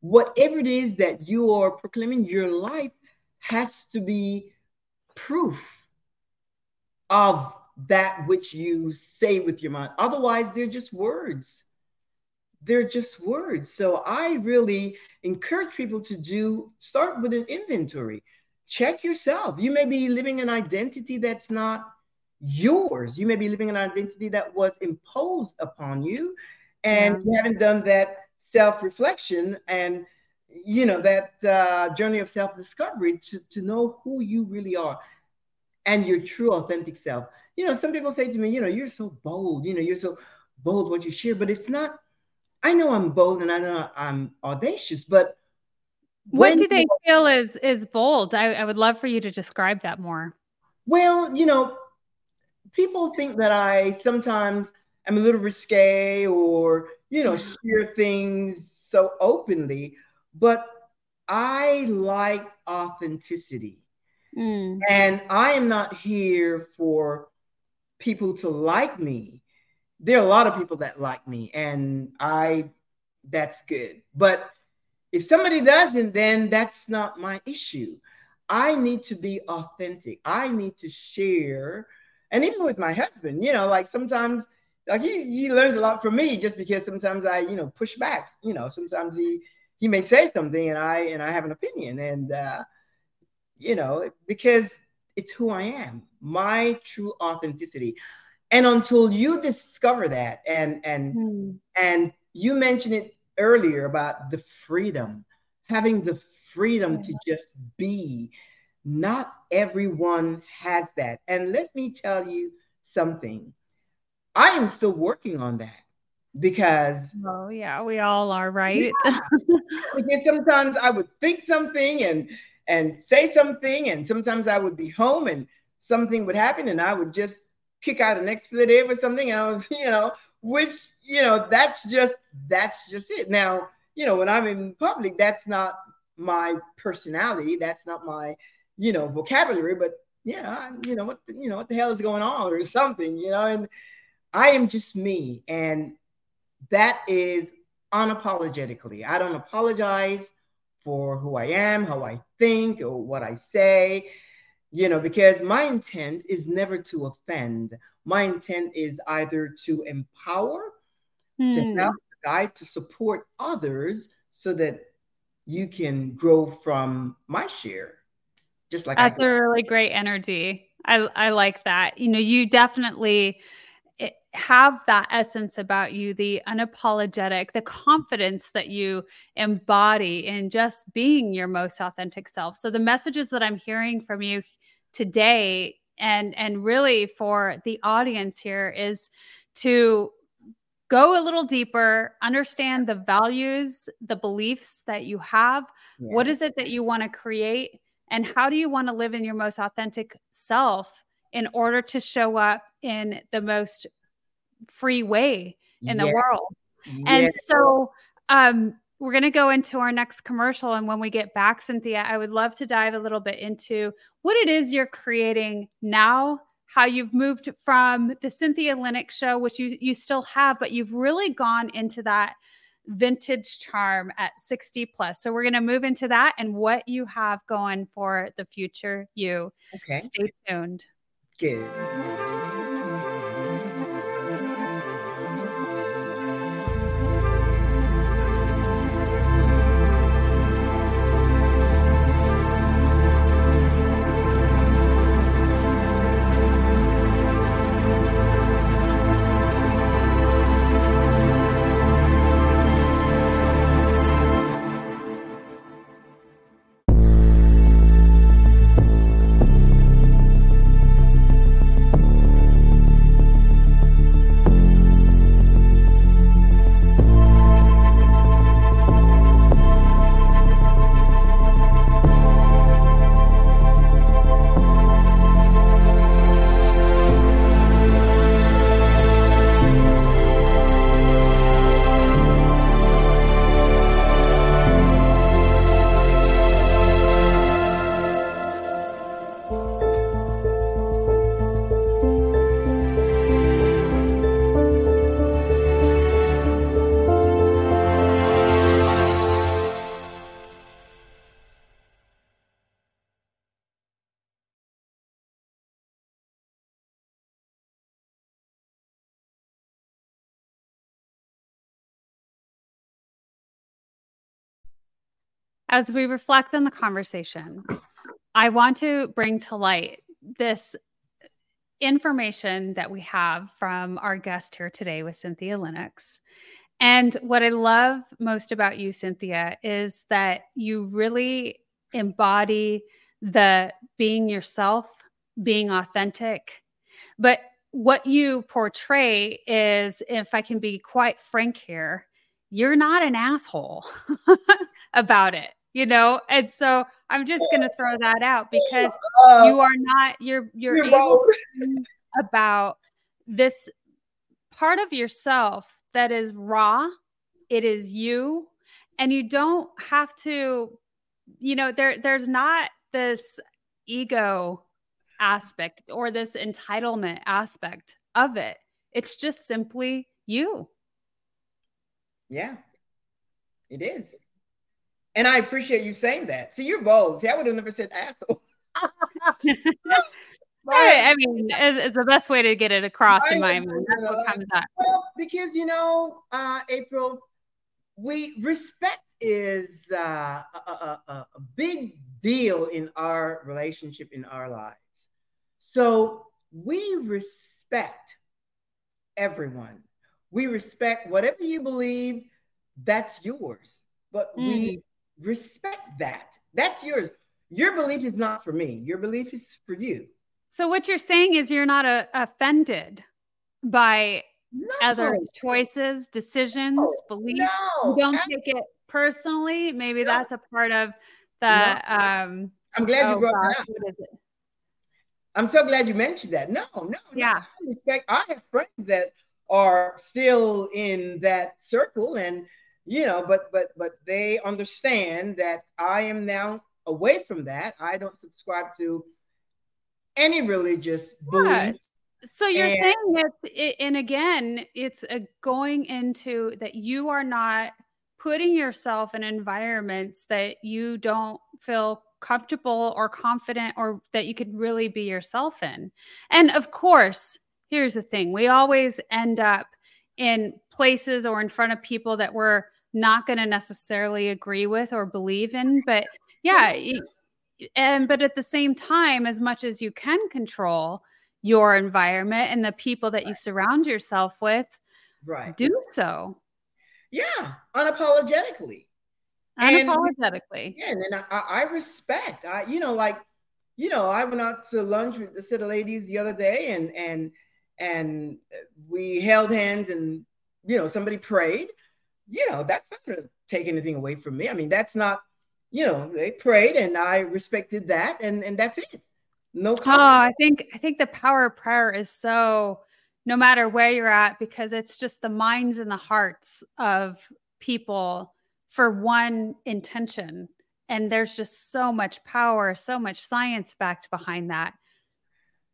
Whatever it is that you are proclaiming, your life has to be proof of that which you say with your mind. Otherwise, they're just words. They're just words. So I really encourage people to do start with an inventory. Check yourself. You may be living an identity that's not yours. You may be living an identity that was imposed upon you, and yeah. you haven't done that self reflection and you know that uh, journey of self discovery to, to know who you really are and your true authentic self. You know, some people say to me, you know, you're so bold, you know, you're so bold what you share, but it's not. I know I'm bold and I know I'm audacious, but what do they feel is is bold? I, I would love for you to describe that more. Well, you know, people think that I sometimes am a little risque or, you know, mm-hmm. share things so openly, but I like authenticity. Mm. And I am not here for people to like me. There are a lot of people that like me, and I, that's good. But if somebody doesn't, then that's not my issue. I need to be authentic. I need to share and even with my husband, you know, like sometimes like he he learns a lot from me just because sometimes I, you know, push back. You know, sometimes he he may say something and I and I have an opinion. And uh, you know, because it's who I am, my true authenticity. And until you discover that, and and mm. and you mentioned it earlier about the freedom, having the freedom to just be not everyone has that. And let me tell you something. I am still working on that because oh yeah we all are right yeah. because sometimes i would think something and and say something and sometimes i would be home and something would happen and i would just kick out an expletive or something I was, you know which you know that's just that's just it now you know when i'm in public that's not my personality that's not my you know, vocabulary, but yeah, you know what, you know what the hell is going on or something, you know. And I am just me, and that is unapologetically. I don't apologize for who I am, how I think, or what I say, you know, because my intent is never to offend. My intent is either to empower, mm. to hmm. help, guide, to support others so that you can grow from my share just like that's a really great energy. I I like that. You know, you definitely have that essence about you the unapologetic the confidence that you embody in just being your most authentic self. So the messages that i'm hearing from you today and and really for the audience here is to go a little deeper understand the values the beliefs that you have. Yeah. what is it that you want to create? And how do you want to live in your most authentic self in order to show up in the most free way in the world and so um we're going to go into our next commercial and when we get back cynthia i would love to dive a little bit into what it is you're creating now how you've moved from the cynthia linox show which you you still have but you've really gone into that vintage charm at 60 plus. So we're going to move into that and what you have going for the future you. Okay. Stay tuned. Good. As we reflect on the conversation, I want to bring to light this information that we have from our guest here today with Cynthia Linox. And what I love most about you, Cynthia, is that you really embody the being yourself, being authentic. But what you portray is, if I can be quite frank here, you're not an asshole about it, you know? And so I'm just going to throw that out because uh, you are not, you're, you're, you're able about this part of yourself that is raw, it is you, and you don't have to, you know, there, there's not this ego aspect or this entitlement aspect of it. It's just simply you. Yeah, it is. And I appreciate you saying that. See, you're bold. See, I would have never said asshole. I mean, it's, it's, the best way to get it across in my mind. That's what comes up. Well, because you know, uh, April, we respect is uh, a, a, a, a big deal in our relationship in our lives. So we respect everyone. We respect whatever you believe, that's yours. But mm. we respect that. That's yours. Your belief is not for me. Your belief is for you. So what you're saying is you're not a, offended by no. other choices, decisions, no. beliefs. No. You don't take it personally. Maybe that's a part of the. Um, I'm glad oh you brought gosh, that up. I'm so glad you mentioned that. No, no, yeah. No, I respect. I have friends that are still in that circle, and you know, but but but they understand that I am now away from that. I don't subscribe to any religious yeah. beliefs. So you're and, saying that, it, and again, it's a going into that you are not putting yourself in environments that you don't feel comfortable or confident or that you could really be yourself in. And of course, here's the thing we always end up in places or in front of people that we're not going to necessarily agree with or believe in. But yeah, and but at the same time as much as you can control your environment and the people that right. you surround yourself with right. do so. Yeah unapologetically. Unapologetically. And, yeah and then I, I respect i you know like you know i went out to lunch with set of ladies the other day and and and we held hands and you know somebody prayed you know that's not going to take anything away from me i mean that's not you know, they prayed and I respected that and, and that's it. No comment. Oh, I think I think the power of prayer is so no matter where you're at, because it's just the minds and the hearts of people for one intention. And there's just so much power, so much science backed behind that.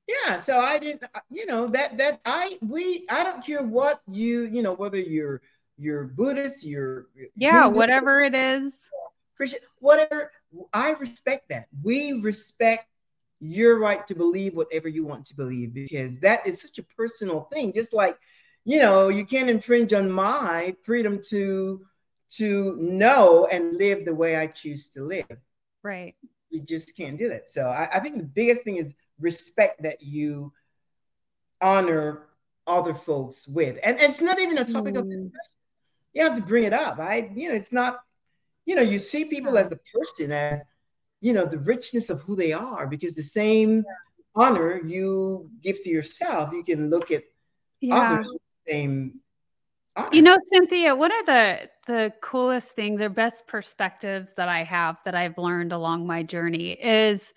Yeah, so I didn't, uh, you know, that that I we I don't care what you, you know, whether you're you're Buddhist, you're yeah, whatever it is, Christian, whatever. I respect that. We respect your right to believe whatever you want to believe because that is such a personal thing. Just like, you know, you can't infringe on my freedom to to know and live the way I choose to live. Right. You just can't do that. So I, I think the biggest thing is respect that you honor other folks with. And, and it's not even a topic mm. of discussion. You have to bring it up. I, you know, it's not you know, you see people as a person, as you know, the richness of who they are, because the same honor you give to yourself, you can look at yeah. others same honor. You know, Cynthia, what are the the coolest things or best perspectives that I have that I've learned along my journey is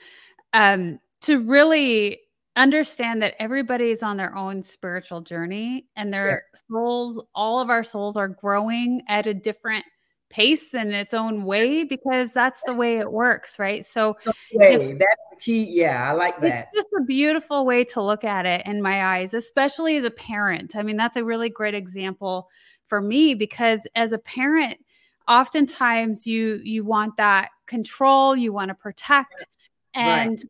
um, to really understand that everybody's on their own spiritual journey and their yeah. souls, all of our souls are growing at a different pace in its own way because that's the way it works, right? So if, that's the key. Yeah, I like that. It's just a beautiful way to look at it in my eyes, especially as a parent. I mean, that's a really great example for me because as a parent, oftentimes you you want that control, you want to protect, and right.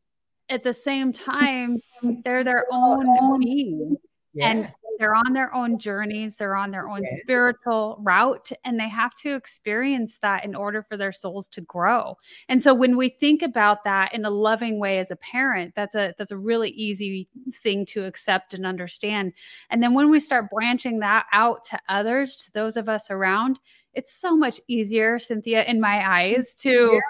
At the same time, they're their own being. And they're on their own journeys, they're on their own yes. spiritual route, and they have to experience that in order for their souls to grow. And so when we think about that in a loving way as a parent, that's a that's a really easy thing to accept and understand. And then when we start branching that out to others, to those of us around, it's so much easier, Cynthia, in my eyes, to yes.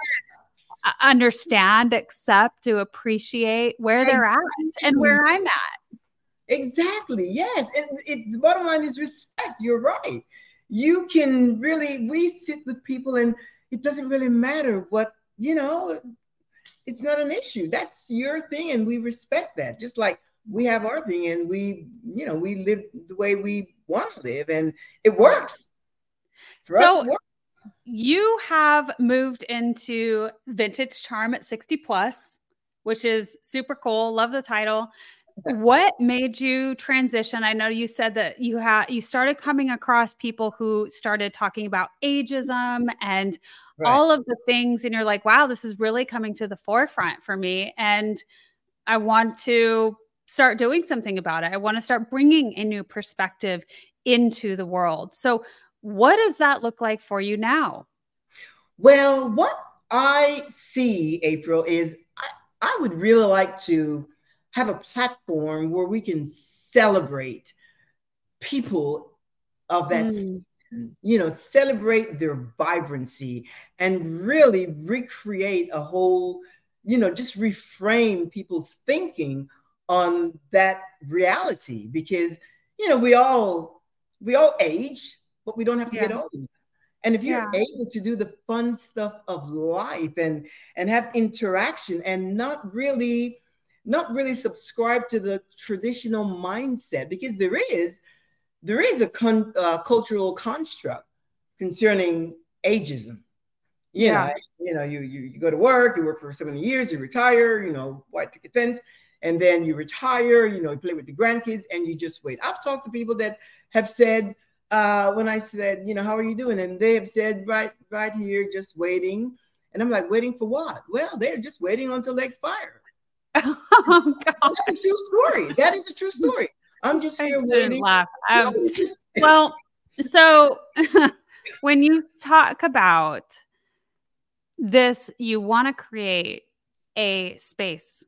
Understand, accept, to appreciate where exactly. they're at and where I'm at. Exactly. Yes. And it, the bottom line is respect. You're right. You can really, we sit with people and it doesn't really matter what, you know, it's not an issue. That's your thing. And we respect that. Just like we have our thing and we, you know, we live the way we want to live and it works. For so, us, it works. You have moved into vintage charm at 60 plus, which is super cool. Love the title. What made you transition? I know you said that you had you started coming across people who started talking about ageism and right. all of the things and you're like wow this is really coming to the forefront for me and i want to start doing something about it. I want to start bringing a new perspective into the world. So what does that look like for you now well what i see april is i, I would really like to have a platform where we can celebrate people of that mm. you know celebrate their vibrancy and really recreate a whole you know just reframe people's thinking on that reality because you know we all we all age but we don't have to yeah. get old and if you're yeah. able to do the fun stuff of life and and have interaction and not really not really subscribe to the traditional mindset because there is there is a con, uh, cultural construct concerning ageism. You yeah. know, you know, you, you you go to work, you work for so many years, you retire, you know, white picket fence, and then you retire, you know, you play with the grandkids, and you just wait. I've talked to people that have said, uh, when I said, you know, how are you doing? And they have said, right, right here, just waiting. And I'm like, waiting for what? Well, they're just waiting until they expire. oh, That's a true story. That is a true story. I'm just here waiting. Laugh. Um, well, so when you talk about this, you want to create a space.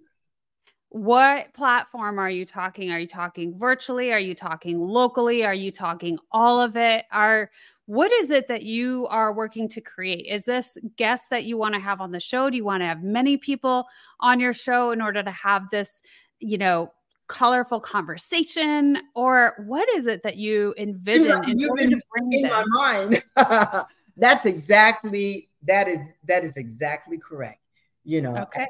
What platform are you talking? Are you talking virtually? Are you talking locally? Are you talking all of it? Are what is it that you are working to create? Is this guests that you want to have on the show? Do you want to have many people on your show in order to have this, you know, colorful conversation? Or what is it that you envision in You've been in my mind? That's exactly that is that is exactly correct. You know, okay.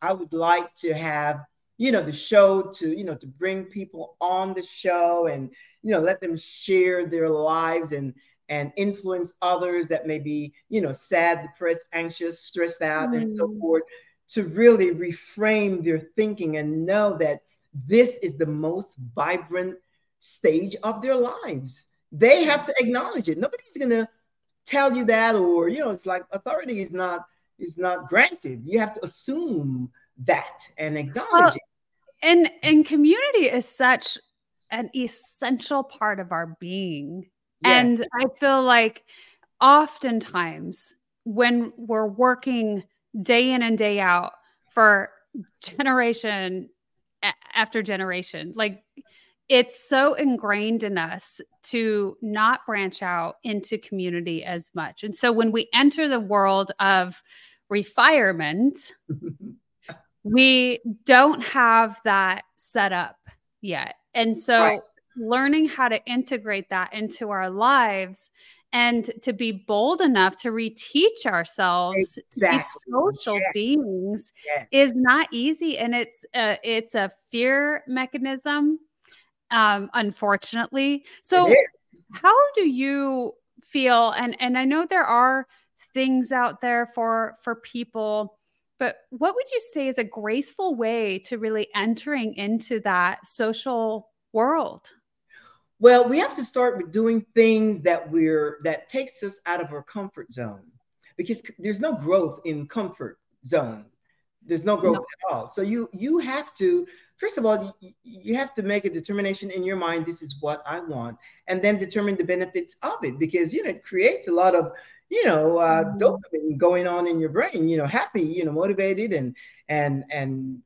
I, would like to have you know the show to you know to bring people on the show and you know let them share their lives and and influence others that may be, you know, sad, depressed, anxious, stressed out, mm. and so mm. forth, to really reframe their thinking and know that this is the most vibrant stage of their lives. They have to acknowledge it. Nobody's gonna tell you that, or you know, it's like authority is not is not granted. You have to assume that and acknowledge well, it. And and community is such an essential part of our being and I feel like oftentimes when we're working day in and day out for generation after generation, like it's so ingrained in us to not branch out into community as much. And so when we enter the world of refirement, we don't have that set up yet. And so right learning how to integrate that into our lives and to be bold enough to reteach ourselves exactly. to be social yes. beings yes. is not easy and it's a, it's a fear mechanism um unfortunately. So how do you feel? And and I know there are things out there for for people but what would you say is a graceful way to really entering into that social world? Well, we have to start with doing things that we're that takes us out of our comfort zone because there's no growth in comfort zone. There's no growth no. at all. So you you have to first of all you, you have to make a determination in your mind. This is what I want, and then determine the benefits of it because you know it creates a lot of you know uh, mm-hmm. dopamine going on in your brain. You know, happy, you know, motivated, and and and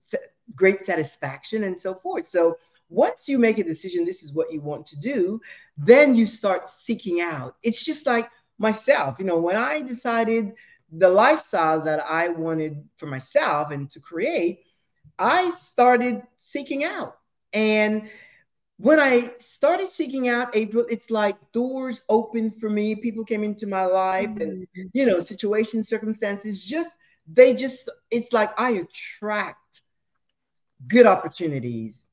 great satisfaction and so forth. So once you make a decision, this is what you want to do, then you start seeking out. It's just like myself, you know, when I decided the lifestyle that I wanted for myself and to create, I started seeking out. And when I started seeking out April, it's like doors opened for me. People came into my life and, mm-hmm. you know, situations, circumstances, just, they just, it's like I attract good opportunities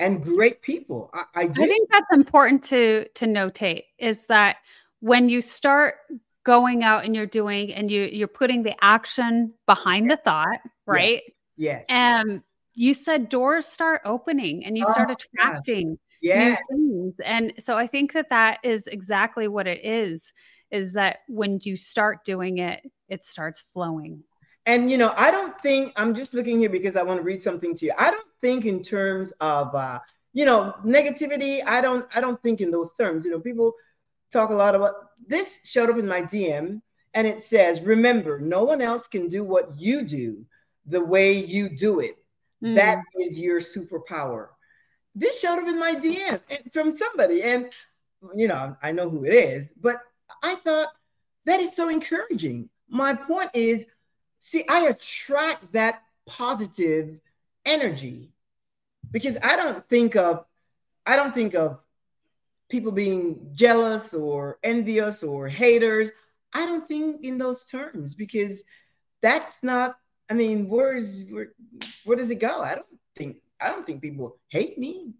and great people. I, I, I think that's important to to notate is that when you start going out and you're doing and you you're putting the action behind the thought, right? Yes. And you said doors start opening and you oh, start attracting yes. new things. And so I think that that is exactly what it is is that when you start doing it, it starts flowing. And you know, I don't think I'm just looking here because I want to read something to you. I don't think in terms of uh, you know negativity. I don't I don't think in those terms. You know, people talk a lot about this showed up in my DM and it says, remember, no one else can do what you do the way you do it. Mm. That is your superpower. This showed up in my DM from somebody, and you know, I know who it is, but I thought that is so encouraging. My point is see, I attract that positive energy because I don't think of, I don't think of people being jealous or envious or haters. I don't think in those terms because that's not, I mean, where's, where, where does it go? I don't think, I don't think people hate me,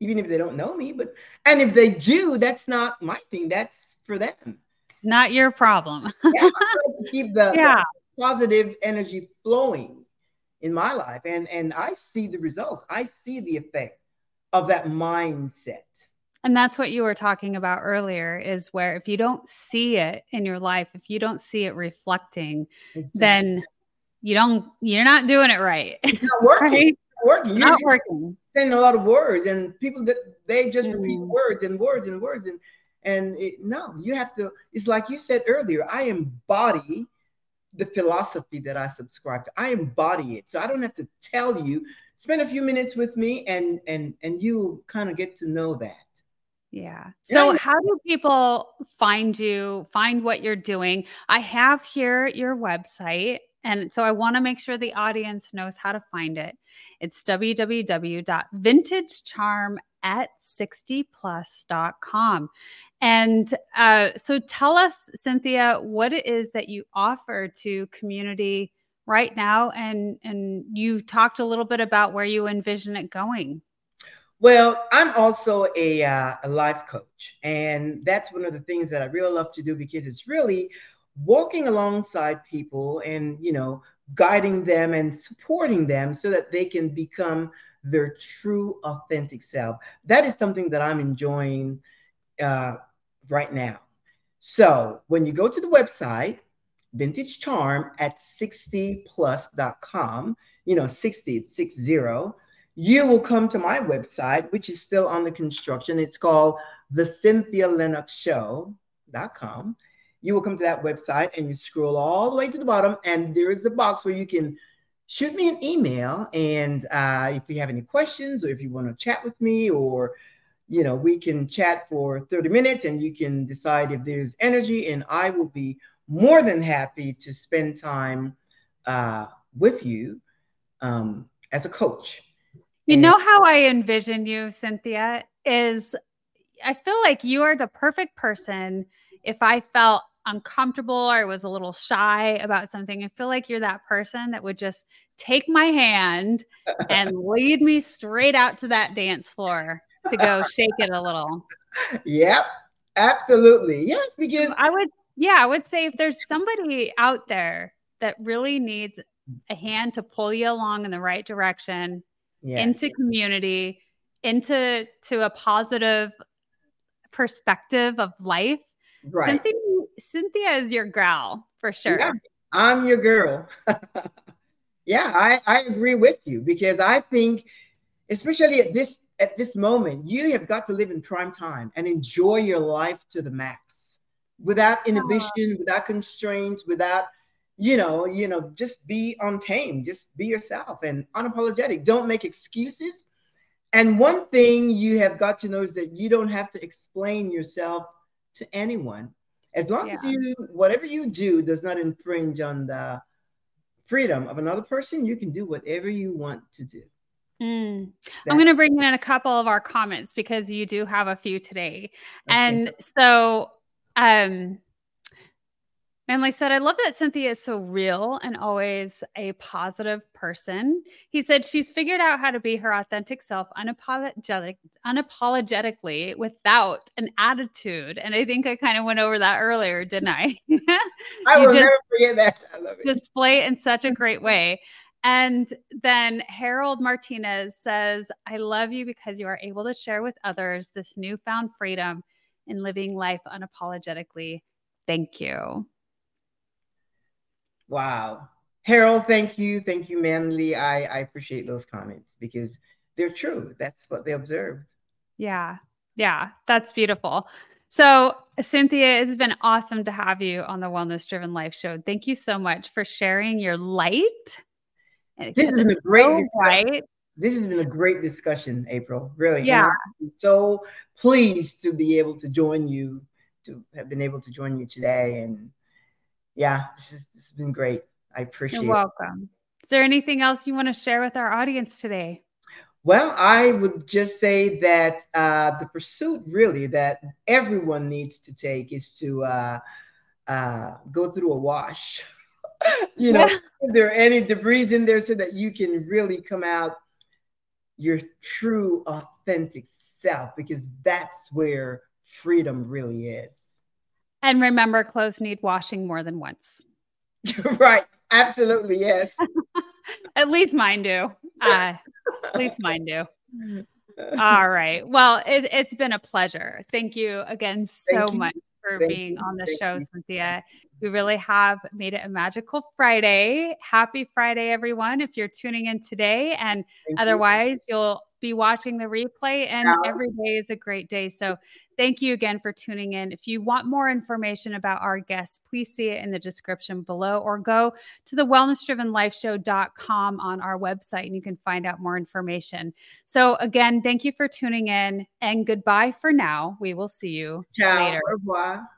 even if they don't know me, but, and if they do, that's not my thing. That's for them. Not your problem. yeah, to keep the, yeah. the positive energy flowing in my life and and i see the results i see the effect of that mindset and that's what you were talking about earlier is where if you don't see it in your life if you don't see it reflecting exactly. then you don't you're not doing it right it's not working right? it's not working it's not working saying a lot of words and people that they just mm. repeat words and words and words and and it, no you have to it's like you said earlier i embody the philosophy that I subscribe to. I embody it. So I don't have to tell you. Spend a few minutes with me and and and you kind of get to know that. Yeah. So yeah. how do people find you, find what you're doing? I have here your website. And so I want to make sure the audience knows how to find it. It's www.vintagecharm at 60plus.com. And uh, so tell us, Cynthia, what it is that you offer to community right now. And, and you talked a little bit about where you envision it going. Well, I'm also a, uh, a life coach. And that's one of the things that I really love to do because it's really walking alongside people and, you know, guiding them and supporting them so that they can become their true, authentic self. That is something that I'm enjoying uh, right now. So when you go to the website, Vintage Charm at 60plus.com, you know, 60, it's 60, you will come to my website, which is still under construction. It's called the Cynthia Linox Show.com. You will come to that website and you scroll all the way to the bottom, and there is a box where you can shoot me an email. And uh, if you have any questions or if you want to chat with me or you know, we can chat for 30 minutes and you can decide if there's energy, and I will be more than happy to spend time uh, with you um, as a coach. You and- know how I envision you, Cynthia, is I feel like you are the perfect person if I felt uncomfortable or was a little shy about something, I feel like you're that person that would just take my hand and lead me straight out to that dance floor to go shake it a little. Yep, absolutely. Yes, because I would, yeah, I would say if there's somebody out there that really needs a hand to pull you along in the right direction into community, into to a positive perspective of life. Right. Cynthia Cynthia is your gal for sure. Yeah, I'm your girl. Yeah, I, I agree with you because I think, especially at this at this moment, you have got to live in prime time and enjoy your life to the max without inhibition, without constraints, without you know, you know, just be untamed, just be yourself and unapologetic. Don't make excuses. And one thing you have got to know is that you don't have to explain yourself to anyone. As long yeah. as you, whatever you do does not infringe on the freedom of another person, you can do whatever you want to do. Mm. I'm going to bring in a couple of our comments because you do have a few today. Okay. And so, um, Manley said, I love that Cynthia is so real and always a positive person. He said she's figured out how to be her authentic self unapologetic, unapologetically without an attitude. And I think I kind of went over that earlier, didn't I? I will never forget that. I love it. Display in such a great way. And then Harold Martinez says, I love you because you are able to share with others this newfound freedom in living life unapologetically. Thank you. Wow. Harold, thank you. Thank you, Manley. I, I appreciate those comments because they're true. That's what they observed. Yeah. Yeah. That's beautiful. So, Cynthia, it's been awesome to have you on the Wellness Driven Life Show. Thank you so much for sharing your light. This has been a great so right. This has been a great discussion, April. Really. Yeah. so pleased to be able to join you, to have been able to join you today. And yeah, this, is, this has been great. I appreciate it. You're welcome. Is there anything else you want to share with our audience today? Well, I would just say that uh, the pursuit really that everyone needs to take is to uh, uh, go through a wash. you know, yeah. if there are any debris in there so that you can really come out your true, authentic self, because that's where freedom really is. And remember, clothes need washing more than once. right. Absolutely. Yes. at least mine do. Uh, at least mine do. All right. Well, it, has been a pleasure. Thank you again so much for Thank being you. on the Thank show, you. Cynthia. We really have made it a magical Friday. Happy Friday, everyone. If you're tuning in today, and otherwise, you. will be watching the replay, and yeah. every day is a great day. So, thank you again for tuning in. If you want more information about our guests, please see it in the description below or go to the wellnessdrivenlifeshow.com on our website and you can find out more information. So, again, thank you for tuning in and goodbye for now. We will see you Ciao. later. Au revoir.